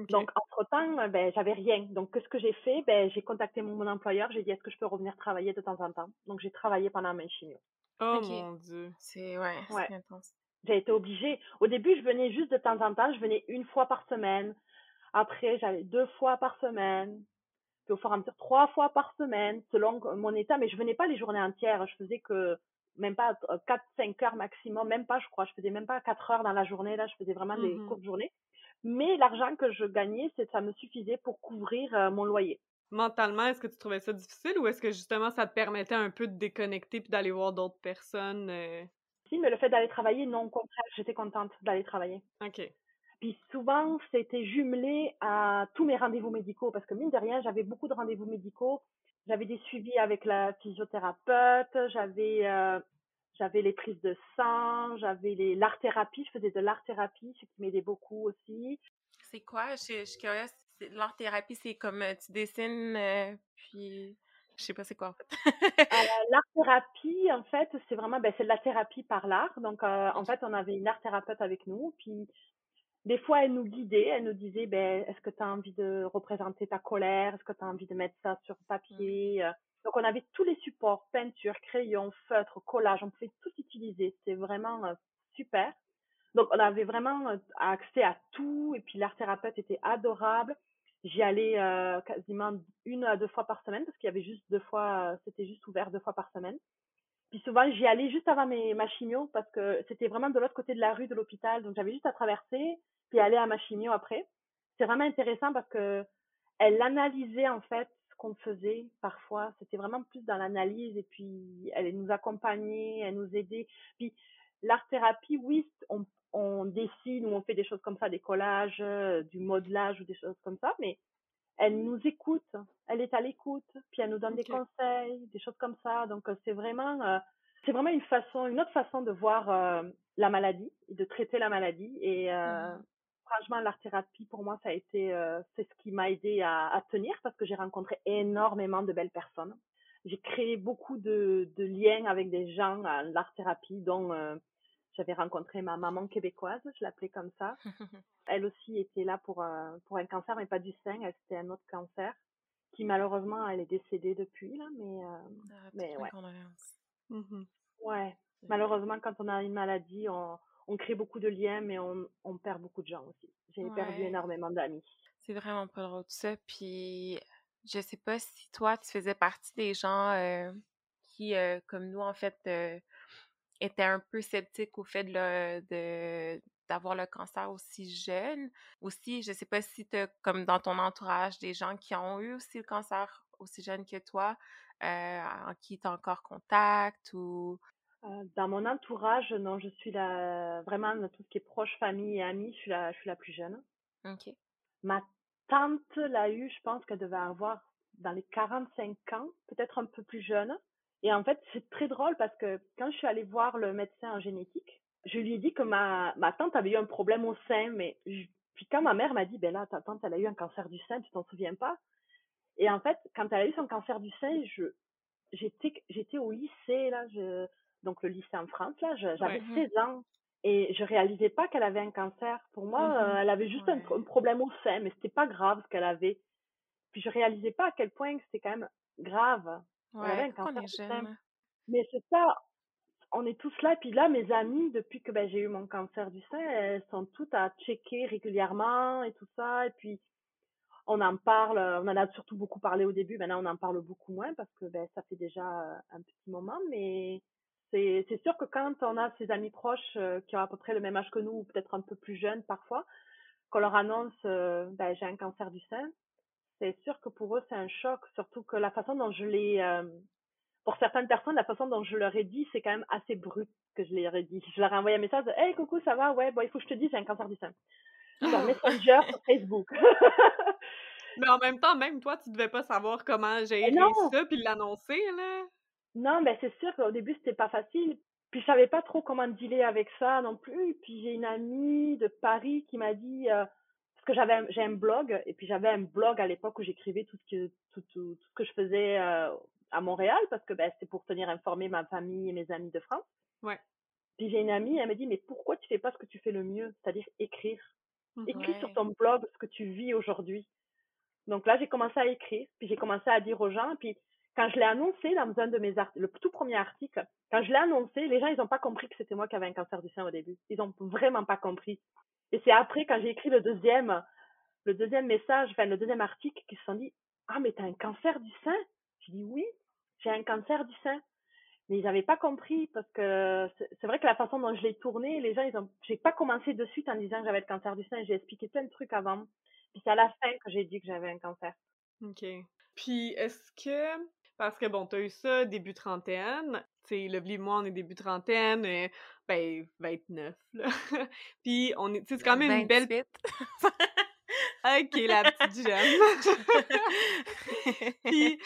Donc entre temps, ben j'avais rien. Donc qu'est-ce que j'ai fait? Ben j'ai contacté mon, mon employeur. J'ai dit est-ce que je peux revenir travailler de temps en temps? Donc j'ai travaillé pendant mes chimio. Oh mon Dieu. C'est ouais, intense. J'ai été obligée. Au début, je venais juste de temps en temps. Je venais une fois par semaine. Après, j'allais deux fois par semaine. Puis au fur et à mesure, trois fois par semaine, selon mon état. Mais je venais pas les journées entières. Je faisais que même pas euh, quatre, cinq heures maximum. Même pas, je crois. Je faisais même pas quatre heures dans la journée. Là, je faisais vraiment des Mhm. courtes journées. Mais l'argent que je gagnais, c'est ça me suffisait pour couvrir euh, mon loyer. Mentalement, est-ce que tu trouvais ça difficile ou est-ce que justement ça te permettait un peu de déconnecter puis d'aller voir d'autres personnes? euh? Si, mais le fait d'aller travailler, non, au contraire, j'étais contente d'aller travailler. OK. Puis souvent, c'était jumelé à tous mes rendez-vous médicaux parce que mine de rien, j'avais beaucoup de rendez-vous médicaux. J'avais des suivis avec la physiothérapeute, j'avais euh, j'avais les prises de sang, j'avais les l'art thérapie, je faisais de l'art thérapie, ce qui m'aidait beaucoup aussi. C'est quoi? Je, je suis curieuse. L'art thérapie, c'est comme tu dessines, euh, puis je sais pas c'est quoi en fait. Euh, l'art thérapie, en fait, c'est vraiment ben, c'est de la thérapie par l'art. Donc euh, en fait, on avait une art thérapeute avec nous, puis des fois, elle nous guidait, elle nous disait, ben, est-ce que tu as envie de représenter ta colère? Est-ce que tu as envie de mettre ça sur papier? Euh, Donc, on avait tous les supports, peinture, crayon, feutre, collage, on pouvait tout utiliser. C'était vraiment super. Donc, on avait vraiment accès à tout, et puis l'art thérapeute était adorable. J'y allais euh, quasiment une à deux fois par semaine, parce qu'il y avait juste deux fois, euh, c'était juste ouvert deux fois par semaine. Puis souvent, j'y allais juste avant mes, ma chimio parce que c'était vraiment de l'autre côté de la rue de l'hôpital. Donc, j'avais juste à traverser puis aller à ma chimio après. C'est vraiment intéressant parce que elle analysait en fait ce qu'on faisait parfois. C'était vraiment plus dans l'analyse et puis elle nous accompagnait, elle nous aidait. Puis l'art-thérapie, oui, on, on dessine ou on fait des choses comme ça, des collages, euh, du modelage ou des choses comme ça, mais elle nous écoute, elle est à l'écoute, puis elle nous donne des conseils, des choses comme ça. Donc euh, c'est vraiment, euh, c'est vraiment une façon, une autre façon de voir la maladie, de traiter la maladie. Et mmh franchement, l'art thérapie pour moi, ça a été, c'est ce qui m'a aidé à, à, tenir parce que j'ai rencontré énormément de belles personnes. J'ai créé beaucoup de, de, liens avec des gens à l'art thérapie, dont j'avais rencontré ma maman québécoise, je l'appelais comme ça. Elle aussi était là pour un, pour un cancer, mais pas du sein, c'était un autre cancer qui malheureusement elle est décédée depuis là, mais euh, ah, mais ouais. Mmh ouais. Malheureusement quand on a une maladie, on, on crée beaucoup de liens, mais on, on perd beaucoup de gens aussi. J'ai perdu énormément d'amis. C'est vraiment pas drôle tout ça. Puis je sais pas si toi tu faisais partie des gens euh, qui, euh, comme nous en fait était un peu sceptique au fait de, d'avoir le cancer aussi jeune. Aussi, je sais pas si tu comme dans ton entourage, des gens qui ont eu aussi le cancer aussi jeune que toi, euh, en qui tu as encore contact ou... Euh, dans mon entourage, non, je suis la, vraiment, dans tout ce qui est proche, famille et amis, je suis la, je suis la plus jeune. OK. Ma tante l'a eu, je pense qu'elle devait avoir dans les 45 ans, peut-être un peu plus jeune. Et en fait, c'est très drôle parce que quand je suis allée voir le médecin en génétique, je lui ai dit que ma, ma tante avait eu un problème au sein, mais puis quand ma mère m'a dit, ben là, ta tante, elle a eu un cancer du sein, tu t'en souviens pas? Et en fait, quand elle a eu son cancer du sein, je, j'étais, j'étais au lycée, là, je, donc le lycée en France, là, j'avais 16 ans. Et je réalisais pas qu'elle avait un cancer. Pour moi, mmh euh, elle avait juste un, un, problème au sein, mais c'était pas grave ce qu'elle avait. Puis je réalisais pas à quel point c'était quand même grave. Ouais, on Mais c'est ça, on est tous là. Puis là, mes amis, depuis que ben, j'ai eu mon cancer du sein, elles sont toutes à checker régulièrement et tout ça. Et puis, on en parle, on en a surtout beaucoup parlé au début. Maintenant, on en parle beaucoup moins parce que ben, ça fait déjà un petit moment. Mais c'est, c'est sûr que quand on a ses amis proches qui ont à peu près le même âge que nous, ou peut-être un peu plus jeunes parfois, qu'on leur annonce ben, j'ai un cancer du sein, c'est sûr que pour eux, c'est un choc, surtout que la façon dont je l'ai, euh, pour certaines personnes, la façon dont je leur ai dit, c'est quand même assez brut que je leur ai dit. Je leur ai envoyé un message Hey, coucou, ça va? Ouais, bon, il faut que je te dise, j'ai un cancer du sein. Sur Messenger, sur Facebook. Mais en même temps, même toi, tu devais pas savoir comment gérer ça puis l'annoncer, là. Non, ben c'est sûr qu'au début, c'était pas facile. Puis je savais pas trop comment dealer avec ça non plus. Puis j'ai une amie de Paris qui m'a dit euh, que j'avais j'ai un blog et puis j'avais un blog à l'époque où j'écrivais tout ce que tout, tout, tout, ce que je faisais euh, à Montréal parce que ben, c'était pour tenir informé ma famille et mes amis de France. Ouais. Puis j'ai une amie, elle me dit mais pourquoi tu fais pas ce que tu fais le mieux, c'est-à-dire écrire. Mmh. Écris sur ton blog ce que tu vis aujourd'hui. Donc là, j'ai commencé à écrire, puis j'ai commencé à dire aux gens, puis quand je l'ai annoncé dans un de mes articles, le tout premier article, quand je l'ai annoncé, les gens, ils n'ont pas compris que c'était moi qui avais un cancer du sein au début. Ils n'ont vraiment pas compris. Et c'est après, quand j'ai écrit le deuxième, le deuxième message, enfin, le deuxième article, qu'ils se sont dit, ah, mais t'as un cancer du sein? J'ai dit, oui, j'ai un cancer du sein. Mais ils n'avaient pas compris parce que c'est vrai que la façon dont je l'ai tourné, les gens, ils ont, j'ai pas commencé de suite en disant que j'avais le cancer du sein. J'ai expliqué plein de trucs avant. Puis c'est à la fin que j'ai dit que j'avais un cancer. OK. Puis est-ce que, parce que bon, t'as eu ça début trentaine, tu sais, le moi, on est début trentaine, euh, ben, 29, là. Puis, on est, c'est quand même une belle... ok, la petite jeune. Puis,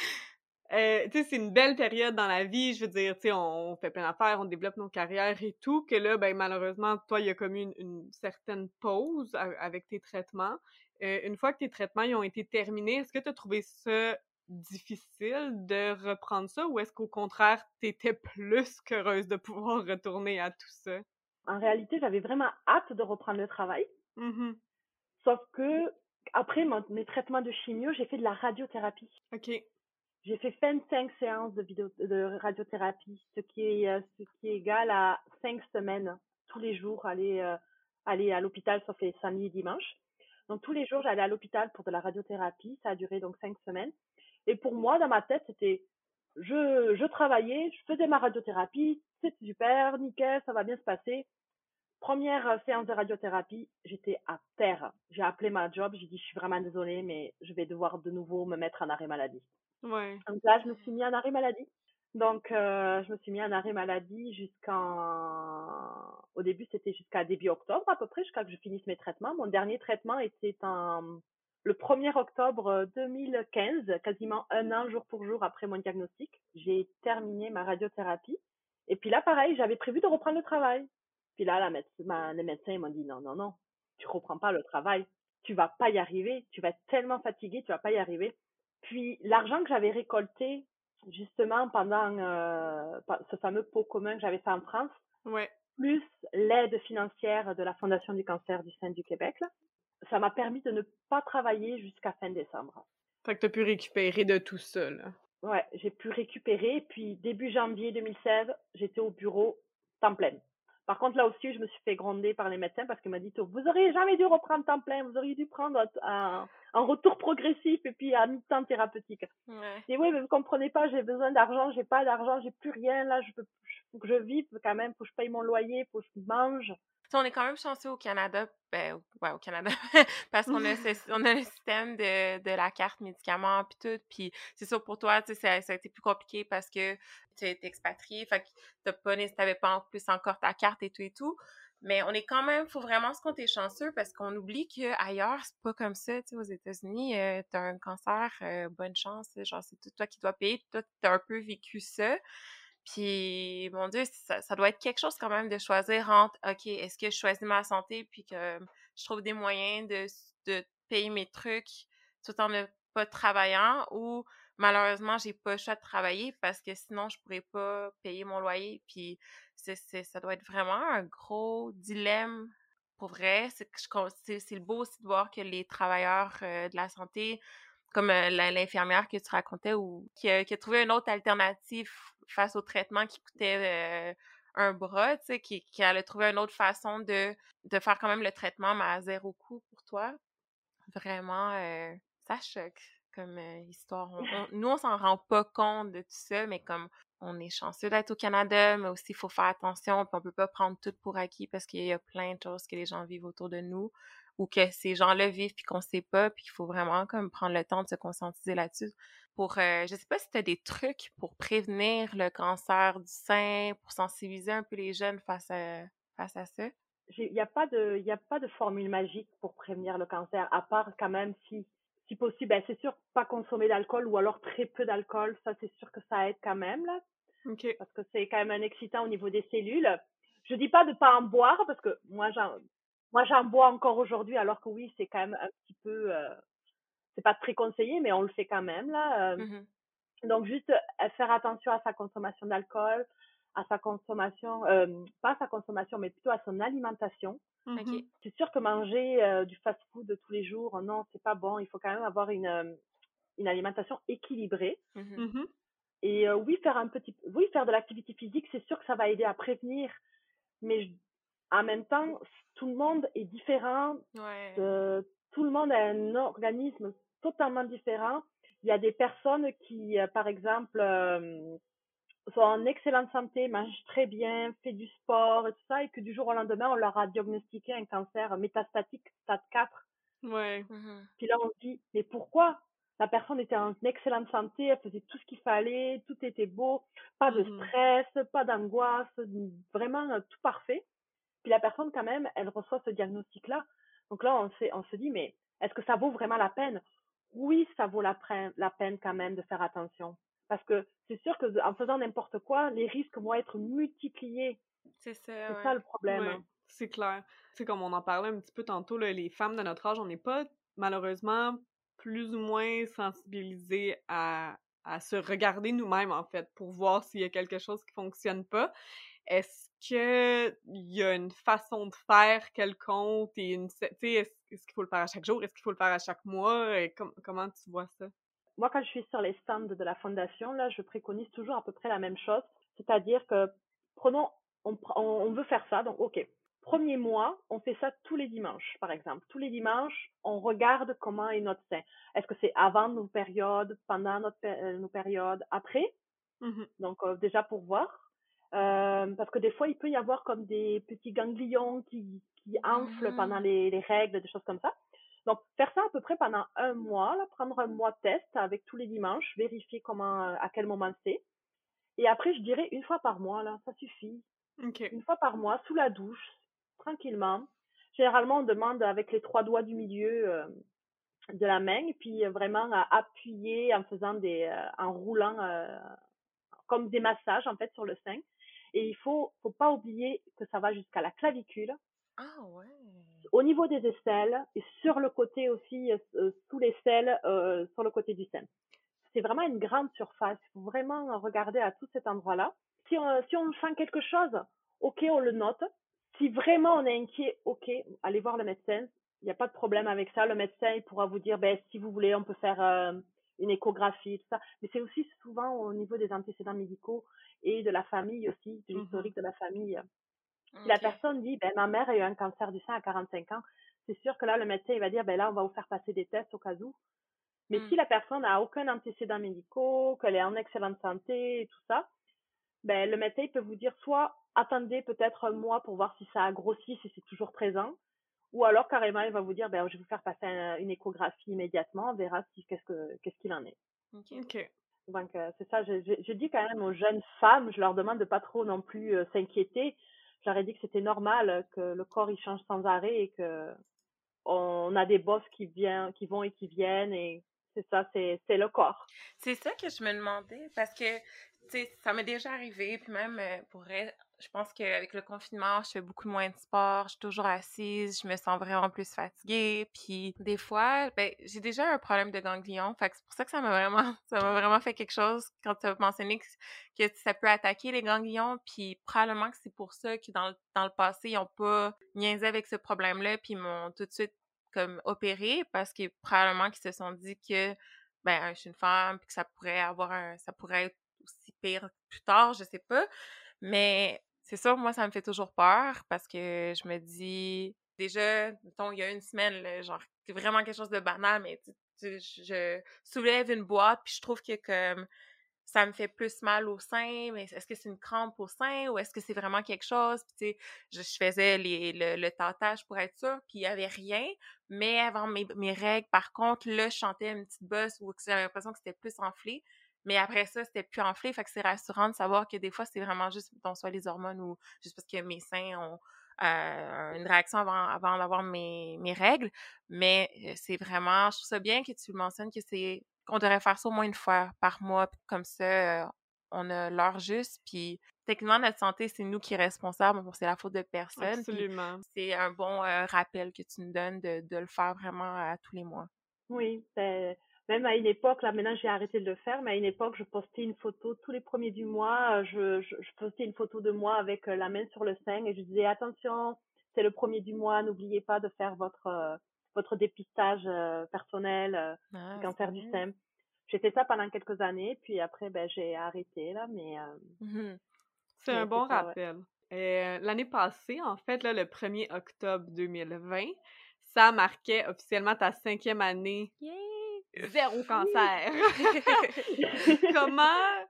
euh, tu sais, c'est une belle période dans la vie, je veux dire, tu sais, on fait plein d'affaires, on développe nos carrières et tout, que là, ben, malheureusement, toi, il y a comme une, une certaine pause avec tes traitements. Euh, une fois que tes traitements ils ont été terminés, est-ce que tu as trouvé ça difficile de reprendre ça ou est-ce qu'au contraire, t'étais plus qu'heureuse de pouvoir retourner à tout ça? En réalité, j'avais vraiment hâte de reprendre le travail. Mmh Sauf que après mes traitements de chimio, j'ai fait de la radiothérapie. OK. J'ai fait 25 séances de, vidéo, de radiothérapie, ce qui, est, euh, ce qui est égal à 5 semaines, tous les jours, aller, euh, aller à l'hôpital, sauf les samedis et dimanches. Donc tous les jours, j'allais à l'hôpital pour de la radiothérapie. Ça a duré donc 5 semaines. Et pour moi, dans ma tête, c'était je, je travaillais, je faisais ma radiothérapie, c'est super, nickel, ça va bien se passer. Première euh, séance de radiothérapie, j'étais à terre. J'ai appelé ma job, j'ai dit je suis vraiment désolée, mais je vais devoir de nouveau me mettre en arrêt maladie. Ouais. Donc là, je me suis mis en arrêt maladie. Donc, euh, je me suis mis en arrêt maladie jusqu'en... Au début, c'était jusqu'à début octobre à peu près, jusqu'à que je finisse mes traitements. Mon dernier traitement était en le 1er octobre 2015, quasiment un an jour pour jour après mon diagnostic. J'ai terminé ma radiothérapie. Et puis là, pareil, j'avais prévu de reprendre le travail. Puis là, la médecin, les médecins m'ont dit non, non, non, tu reprends pas le travail. Tu vas pas y arriver. Tu vas être tellement fatigué, tu vas pas y arriver. Puis l'argent que j'avais récolté justement pendant euh, ce fameux pot commun que j'avais fait en France, ouais. plus l'aide financière de la Fondation du cancer du sein du Québec, là, ça m'a permis de ne pas travailler jusqu'à fin décembre. Fait que tu as pu récupérer de tout ça, là. Ouais, j'ai pu récupérer. Puis début janvier 2016, j'étais au bureau temps plein. Par contre, là aussi, je me suis fait gronder par les médecins parce qu'ils m'ont dit, vous auriez jamais dû reprendre temps plein, vous auriez dû prendre un, un retour progressif et puis à mi-temps thérapeutique. Ouais. Et oui, mais vous comprenez pas, j'ai besoin d'argent, j'ai pas d'argent, j'ai plus rien, là, je peux, faut que je vive quand même, faut que je paye mon loyer, faut que je mange on est quand même chanceux au Canada, ben, ouais, au Canada, parce qu'on a, on a le système de, de la carte médicaments puis tout, puis c'est sûr pour toi, tu sais, ça, ça, a été plus compliqué parce que tu es expatrié, fait que t'as pas, t'avais pas en plus encore ta carte et tout et tout, mais on est quand même, faut vraiment se compter chanceux parce qu'on oublie qu'ailleurs, c'est pas comme ça, tu sais, aux États-Unis, euh, t'as un cancer, euh, bonne chance, genre c'est toi qui dois payer, toi t'as un peu vécu ça, puis, mon Dieu, ça, doit être quelque chose quand même de choisir entre, OK, est-ce que je choisis ma santé puis que je trouve des moyens de, de payer mes trucs tout en ne pas travaillant ou malheureusement, j'ai pas le choix de travailler parce que sinon, je pourrais pas payer mon loyer. Puis, c'est, ça doit être vraiment un gros dilemme pour vrai. C'est, c'est, le beau aussi de voir que les travailleurs euh, de la santé comme l'infirmière que tu racontais ou qui a, qui a, trouvé une autre alternative face au traitement qui coûtait un bras, tu sais, qui, qui allait trouver une autre façon de, faire quand même le traitement, mais à zéro coût pour toi. Vraiment, ça choque comme histoire. nous, on s'en rend pas compte de tout ça, mais comme on est chanceux d'être au Canada, mais aussi il faut faire attention, puis on peut pas prendre tout pour acquis parce qu'il y a plein de choses que les gens vivent autour de nous ou que ces gens-là vivent puis qu'on sait pas, puis qu'il faut vraiment comme prendre le temps de se conscientiser là-dessus. Pour, euh, je sais pas si tu as des trucs pour prévenir le cancer du sein, pour sensibiliser un peu les jeunes face à, face à ça? Il n'y a pas de, il a pas de formule magique pour prévenir le cancer, à part quand même si, si possible, ben c'est sûr pas consommer d'alcool ou alors très peu d'alcool, ça c'est sûr que ça aide quand même là, parce que c'est quand même un excitant au niveau des cellules. Je dis pas de pas en boire parce que moi j'en, moi, j'en bois encore aujourd'hui, alors que oui, c'est quand même un petit peu, euh, c'est pas très conseillé, mais on le fait quand même là. Euh. Mmh donc juste euh, faire attention à sa consommation d'alcool, à sa consommation, euh, pas à sa consommation, mais plutôt à son alimentation. Mmh c'est sûr que manger du fast-food tous les jours, non, c'est pas bon. Il faut quand même avoir une une alimentation équilibrée. Mmh Et oui, faire un petit, oui, faire de l'activité physique, c'est sûr que ça va aider à prévenir. Mais en même temps, tout le monde est différent. Ouais. tout le monde a un organisme totalement différent. Il y a des personnes qui, euh, par exemple, euh, sont en excellente santé, mangent très bien, font du sport et tout ça, et que du jour au lendemain, on leur a diagnostiqué un cancer métastatique stade 4. Ouais. Mmh Puis là, on se dit, mais pourquoi? La personne était en excellente santé, elle faisait tout ce qu'il fallait, tout était beau, pas de Mmh stress, pas d'angoisse, vraiment euh, tout parfait. Puis la personne, quand même, elle reçoit ce diagnostic-là. Donc là, on, se dit, mais est-ce que ça vaut vraiment la peine? Oui, ça vaut la, la peine quand même de faire attention. Parce que c'est sûr que en faisant n'importe quoi, les risques vont être multipliés. C'est ça. C'est ça le problème. Ouais, c'est clair. C'est comme on en parlait un petit peu tantôt, là, les femmes de notre âge, on n'est pas malheureusement plus ou moins sensibilisées à, à se regarder nous-mêmes, en fait, pour voir s'il y a quelque chose qui fonctionne pas. Est-ce qu'il y a une façon de faire quelconque et une est-ce, est-ce qu'il faut le faire à chaque jour? Est-ce qu'il faut le faire à chaque mois? Et comment tu vois ça? Moi, quand je suis sur les stands de la fondation, là, je préconise toujours à peu près la même chose. C'est-à-dire que, prenons, on, on veut faire ça, donc ok. Premier mois, on fait ça tous les dimanches, par exemple. Tous les dimanches, on regarde comment est notre sein. Est-ce que c'est avant nos périodes, pendant notre, euh, nos périodes, après? Mmh Donc, déjà pour voir. Parce que des fois, il peut y avoir comme des petits ganglions qui, qui enflent pendant Mmh. les, les règles, des choses comme ça. Donc, faire ça à peu près pendant un mois, là, prendre un mois de test avec tous les dimanches, vérifier comment, à quel moment c'est. Et après, je dirais une fois par mois, là, ça suffit. OK. Une fois par mois, sous la douche, tranquillement. Généralement, on demande avec les trois doigts du milieu euh, de la main, et puis euh, vraiment à appuyer en faisant des, euh, en roulant euh, comme des massages en fait sur le sein. Et il faut, faut pas oublier que ça va jusqu'à la clavicule, Ah ouais. au niveau des aisselles et sur le côté aussi, euh, sous les selles, euh, sur le côté du sein. C'est vraiment une grande surface. Il faut vraiment regarder à tout cet endroit-là. Si on, si on sent quelque chose, ok, on le note. Si vraiment on est inquiet, ok, allez voir le médecin. Il n'y a pas de problème avec ça. Le médecin il pourra vous dire, ben, si vous voulez, on peut faire euh, une échographie, tout ça. Mais c'est aussi souvent au niveau des antécédents médicaux et de la famille aussi, de Mhm. l'historique de la famille. Si la personne dit, ben, ma mère a eu un cancer du sein à 45 ans, c'est sûr que là, le médecin, il va dire, ben là, on va vous faire passer des tests au cas où. Mais Mm. si la personne n'a aucun antécédent médicaux, qu'elle est en excellente santé et tout ça, ben, le médecin il peut vous dire soit attendez peut-être un mois pour voir si ça a grossi, si c'est toujours présent, ou alors carrément il va vous dire ben, je vais vous faire passer un- une échographie immédiatement, on verra si, qu'est-ce que qu'est-ce qu'il en est. Ok. Donc euh, c'est ça, je, je, je dis quand même aux jeunes femmes, je leur demande de pas trop non plus euh, s'inquiéter. Je leur ai dit que c'était normal euh, que le corps il change sans arrêt et que on a des bosses qui viennent, qui vont et qui viennent et c'est ça, c'est le corps. C'est ça que je me demandais parce que, tu sais, ça m'est déjà arrivé, puis même euh, je pense qu'avec le confinement, je fais beaucoup moins de sport, je suis toujours assise, je me sens vraiment plus fatiguée, puis des fois, ben, j'ai déjà un problème de ganglion, fait c'est pour ça que ça m'a vraiment, ça m'a vraiment fait quelque chose quand tu as mentionné que, que ça peut attaquer les ganglions, puis probablement que c'est pour ça que dans, le- dans le passé, ils ont pas niaisé avec ce problème-là, puis ils m'ont tout de suite comme opéré parce que probablement qu'ils se sont dit que ben je suis une femme puis que ça pourrait avoir un ça pourrait être aussi pire plus tard, je sais pas. Mais c'est ça, moi ça me fait toujours peur parce que je me dis déjà mettons il y a une semaine genre c'est vraiment quelque chose de banal mais je soulève une boîte puis je trouve que comme ça me fait plus mal au sein, mais est-ce que c'est une crampe au sein ou est-ce que c'est vraiment quelque chose? Puis, tu sais, je, faisais les, le, le tâtage pour être sûre, puis il y avait rien. Mais avant mes, mes règles, par contre, là, je chantais une petite bosse ou j'avais l'impression que c'était plus enflé. Mais après ça, c'était plus enflé. Fait que c'est rassurant de savoir que des fois, c'est vraiment juste, mettons, soit les hormones ou juste parce que mes seins ont euh, une réaction avant, avant d'avoir mes, mes règles. Mais euh, c'est vraiment, je trouve ça bien que tu mentionnes que c'est qu'on devrait faire ça au moins une fois par mois, comme ça, euh, on a l'heure juste, puis techniquement, notre santé, c'est nous qui est responsable, bon, c'est la faute de personne, Absolument. c'est un bon euh, rappel que tu nous donnes de, de le faire vraiment à tous les mois. Oui, c'est- même à une époque, là maintenant j'ai arrêté de le faire, mais à une époque je postais une photo tous les premiers du mois, euh, je, je, je postais une photo de moi avec la main sur le sein et je disais attention, c'est le premier du mois, n'oubliez pas de faire votre votre dépistage euh, personnel euh, Ah, du cancer du sein. J'ai fait ça pendant quelques années, puis après ben j'ai arrêté là, mais euh, Mhm. C'est un bon ouais. rappel. Euh, L'année passée, en fait, là, le 1er octobre 2020, ça marquait officiellement ta cinquième année zéro cancer. comment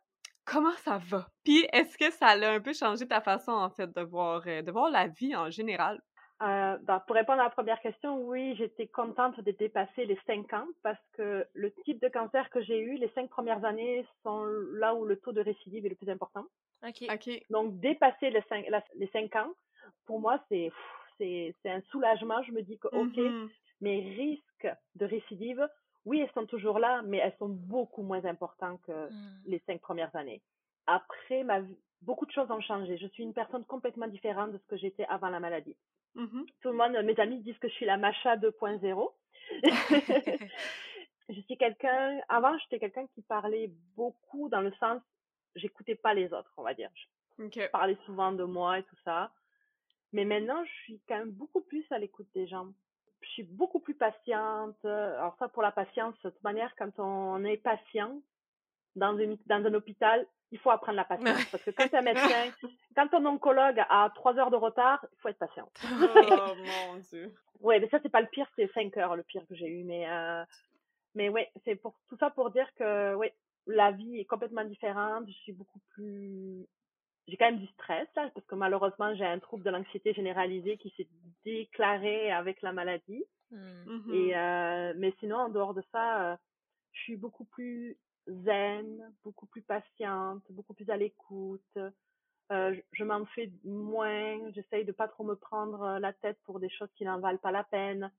comment ça va? Puis est-ce que ça a un peu changé ta façon en fait de voir de voir la vie en général? Euh, bah, pour répondre à la première question, oui, j'étais contente de dépasser les 5 ans parce que le type de cancer que j'ai eu, les cinq premières années sont là où le taux de récidive est le plus important. OK. OK. Donc, dépasser les 5, les cinq ans, pour moi, c'est pff, c'est c'est un soulagement. Je me dis que, OK, Mhm. mes risques de récidive, oui, elles sont toujours là, mais elles sont beaucoup moins importants que Mm. les cinq premières années. Après, ma beaucoup de choses ont changé. Je suis une personne complètement différente de ce que j'étais avant la maladie. Mhm. Tout le monde, mes amis disent que je suis la Macha 2.0. je suis quelqu'un, avant, j'étais quelqu'un qui parlait beaucoup dans le sens, j'écoutais pas les autres, on va dire. Je parlais souvent de moi et tout ça. Mais maintenant, je suis quand même beaucoup plus à l'écoute des gens. Je suis beaucoup plus patiente. Alors ça, pour la patience, de toute manière, quand on est patient dans, une, dans un hôpital, il faut apprendre la patience. Parce que quand tu es un médecin, quand ton oncologue a trois heures de retard, il faut être patient. Oh mon dieu. Ouais, mais ça, c'est pas le pire, c'est cinq heures le pire que j'ai eu. Mais, euh, mais ouais, c'est pour tout ça pour dire que, ouais, la vie est complètement différente. Je suis beaucoup plus j'ai quand même du stress là, parce que malheureusement j'ai un trouble de l'anxiété généralisée qui s'est déclaré avec la maladie. Mmh. Et euh, mais sinon en dehors de ça, euh, je suis beaucoup plus zen, beaucoup plus patiente, beaucoup plus à l'écoute. Euh, je m'en fais moins, j'essaye de pas trop me prendre la tête pour des choses qui n'en valent pas la peine.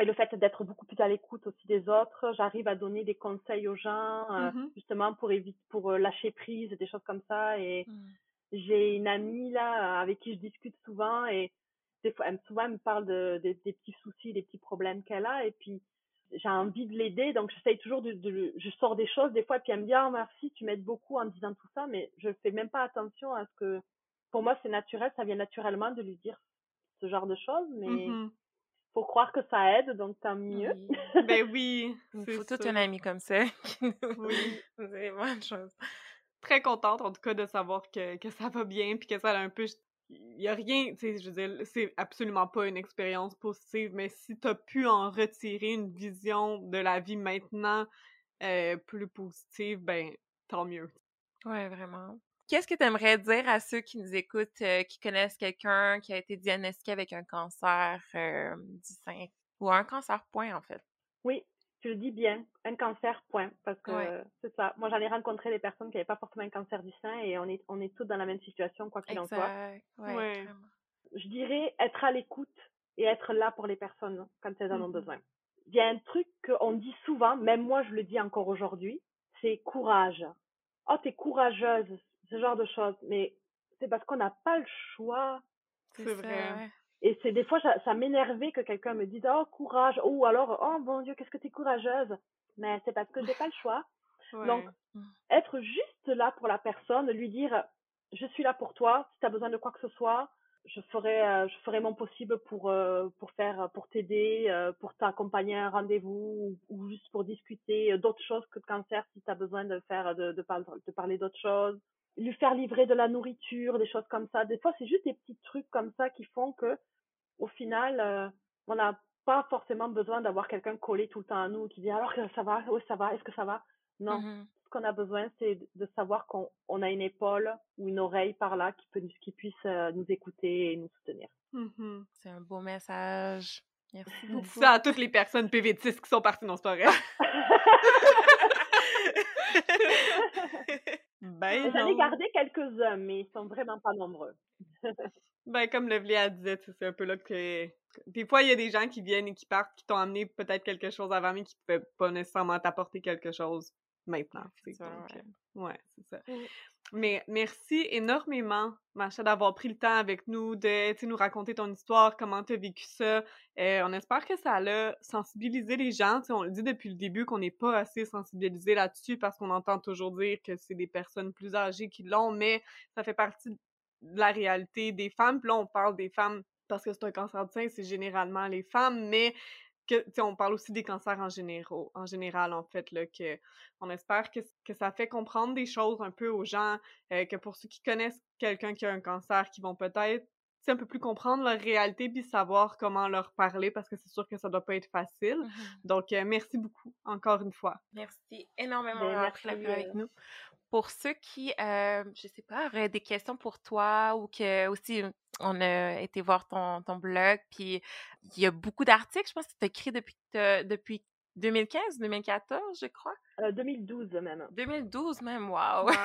Et le fait d'être beaucoup plus à l'écoute aussi des autres, j'arrive à donner des conseils aux gens, mmh justement pour éviter, pour lâcher prise, des choses comme ça. Et mmh. j'ai une amie là avec qui je discute souvent et des fois, elle, souvent elle me parle de, des petits soucis, des petits problèmes qu'elle a. Et puis j'ai envie de l'aider, donc j'essaye toujours de, de, je sors des choses des fois, et puis elle me dit ah merci, tu m'aides beaucoup en disant tout ça, mais je fais même pas attention à ce que, pour moi c'est naturel, ça vient naturellement de lui dire ce genre de choses, mais mmh faut croire que ça aide, donc tant mieux. ben oui, il faut toute une amie comme ça. oui, c'est bonne chose. Très contente en tout cas de savoir que, que ça va bien, puis que ça a un peu il y a rien, tu sais, je veux dire, c'est absolument pas une expérience positive, mais si tu as pu en retirer une vision de la vie maintenant euh, plus positive, ben tant mieux. Ouais, vraiment. Qu'est-ce que tu aimerais dire à ceux qui nous écoutent, euh, qui connaissent quelqu'un qui a été diagnostiqué avec un cancer euh, du sein ou un cancer point en fait? Oui, tu le dis bien, un cancer, point. Parce que c'est ça. Moi, j'en ai rencontré des personnes qui n'avaient pas forcément un cancer du sein et on est, on est tous dans la même situation, quoi qu'il en soit. Ouais, Je dirais être à l'écoute et être là pour les personnes quand elles en ont mmh besoin. Il y a un truc qu'on dit souvent, même moi je le dis encore aujourd'hui, c'est courage. Oh, t'es courageuse, ce genre de choses. Mais c'est parce qu'on n'a pas le choix. C'est vrai. Et c'est des fois, ça, ça m'énervait que quelqu'un me dise oh courage, ou alors oh mon Dieu, qu'est-ce que t'es courageuse. Mais c'est parce que j'ai pas le choix. Donc, être juste là pour la personne, lui dire je suis là pour toi, si tu as besoin de quoi que ce soit, je ferai euh, je ferai mon possible pour euh, pour faire pour t'aider, euh, pour t'accompagner à un rendez-vous ou, juste pour discuter d'autres choses que de cancer si tu as besoin de faire de de, de parler d'autres choses lui faire livrer de la nourriture, des choses comme ça. Des fois, c'est juste des petits trucs comme ça qui font que, au final, euh, on n'a pas forcément besoin d'avoir quelqu'un collé tout le temps à nous qui dit alors que ça va, oui ça va, est-ce que ça va? Non. Mm-hmm. Ce qu'on a besoin, c'est de savoir qu'on a une épaule ou une oreille par là qui, peut, qui puisse euh, nous écouter et nous soutenir. Mm-hmm. C'est un beau message. Merci beaucoup. Ça à toutes les personnes PV10 qui sont parties dans ce forêt. Ben J'en ai gardé quelques-uns, mais ils sont vraiment pas nombreux. ben, comme Levlia disait, c'est un peu là que. Des fois, il y a des gens qui viennent et qui partent, qui t'ont amené peut-être quelque chose avant, mais qui ne pouvaient pas nécessairement t'apporter quelque chose maintenant. C'est ça, ouais, c'est ça. Mais merci énormément, Macha, d'avoir pris le temps avec nous, de nous raconter ton histoire, comment tu as vécu ça. Euh, on espère que ça a sensibilisé les gens. on le dit depuis le début qu'on n'est pas assez sensibilisé là-dessus parce qu'on entend toujours dire que c'est des personnes plus âgées qui l'ont, mais ça fait partie de la réalité des femmes. Puis là, on parle des femmes parce que c'est un cancer du sein, c'est généralement les femmes, mais on parle aussi des cancers en, généraux, en général, en fait, là, que on espère que, que ça fait comprendre des choses un peu aux gens, euh, que pour ceux qui connaissent quelqu'un qui a un cancer, qui vont peut-être un peu plus comprendre leur réalité puis savoir comment leur parler parce que c'est sûr que ça doit pas être facile. Donc, euh, merci beaucoup encore une fois. Merci énormément ben, d'avoir pris la avec euh, nous pour ceux qui, euh, je sais pas, auraient des questions pour toi ou que aussi on a été voir ton, ton blog, puis il y a beaucoup d'articles, je pense que tu as écrit depuis, depuis 2015, 2014, je crois? 2012 euh, même. 2012 même, waouh!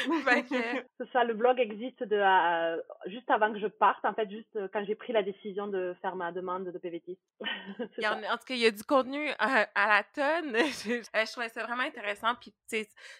C'est ça, le blog existe de, euh, juste avant que je parte, en fait, juste euh, quand j'ai pris la décision de faire ma demande de PVT. en, en, tout cas, il y a du contenu à, la tonne. je, trouvais ça vraiment intéressant, puis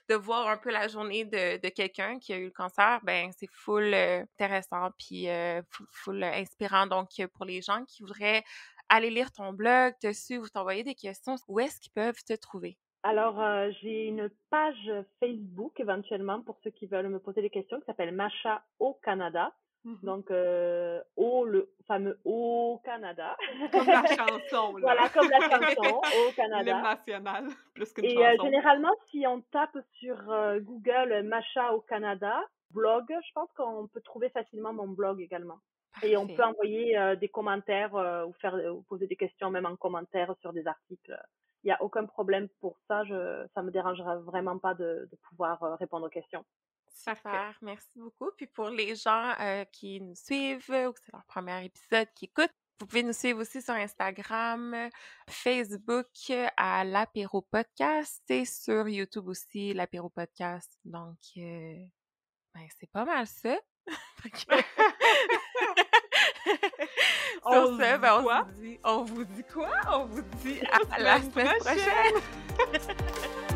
de voir un peu la journée de, de quelqu'un qui a eu le cancer, ben c'est full intéressant, puis full, full, inspirant. Donc, pour les gens qui voudraient aller lire ton blog, te suivre, t'envoyer des questions, où est-ce qu'ils peuvent te trouver? Alors, euh, j'ai une page Facebook éventuellement pour ceux qui veulent me poser des questions qui s'appelle Macha au Canada. Mmh Donc, euh, au, le fameux au Canada. Comme la chanson. Là. voilà, comme la chanson au Canada. L'hymne national, plus qu'une Et euh, généralement, si on tape sur Google Macha au Canada, blog, je pense qu'on peut trouver facilement mon blog également. Et on peut envoyer des commentaires ou faire ou poser des questions même en commentaire sur des articles il n'y a aucun problème pour ça. Je, ça me dérangera vraiment pas de, de pouvoir euh, répondre aux questions. Super, merci beaucoup. Puis pour les gens euh, qui nous suivent ou que c'est leur premier épisode qui écoutent, vous pouvez nous suivre aussi sur Instagram, Facebook à l'apéro podcast et sur YouTube aussi l'apéro podcast. Donc, euh, ben, c'est pas mal ça. on, se, ben, on, vous dit, on vous dit quoi? On vous dit à, la semaine prochaine.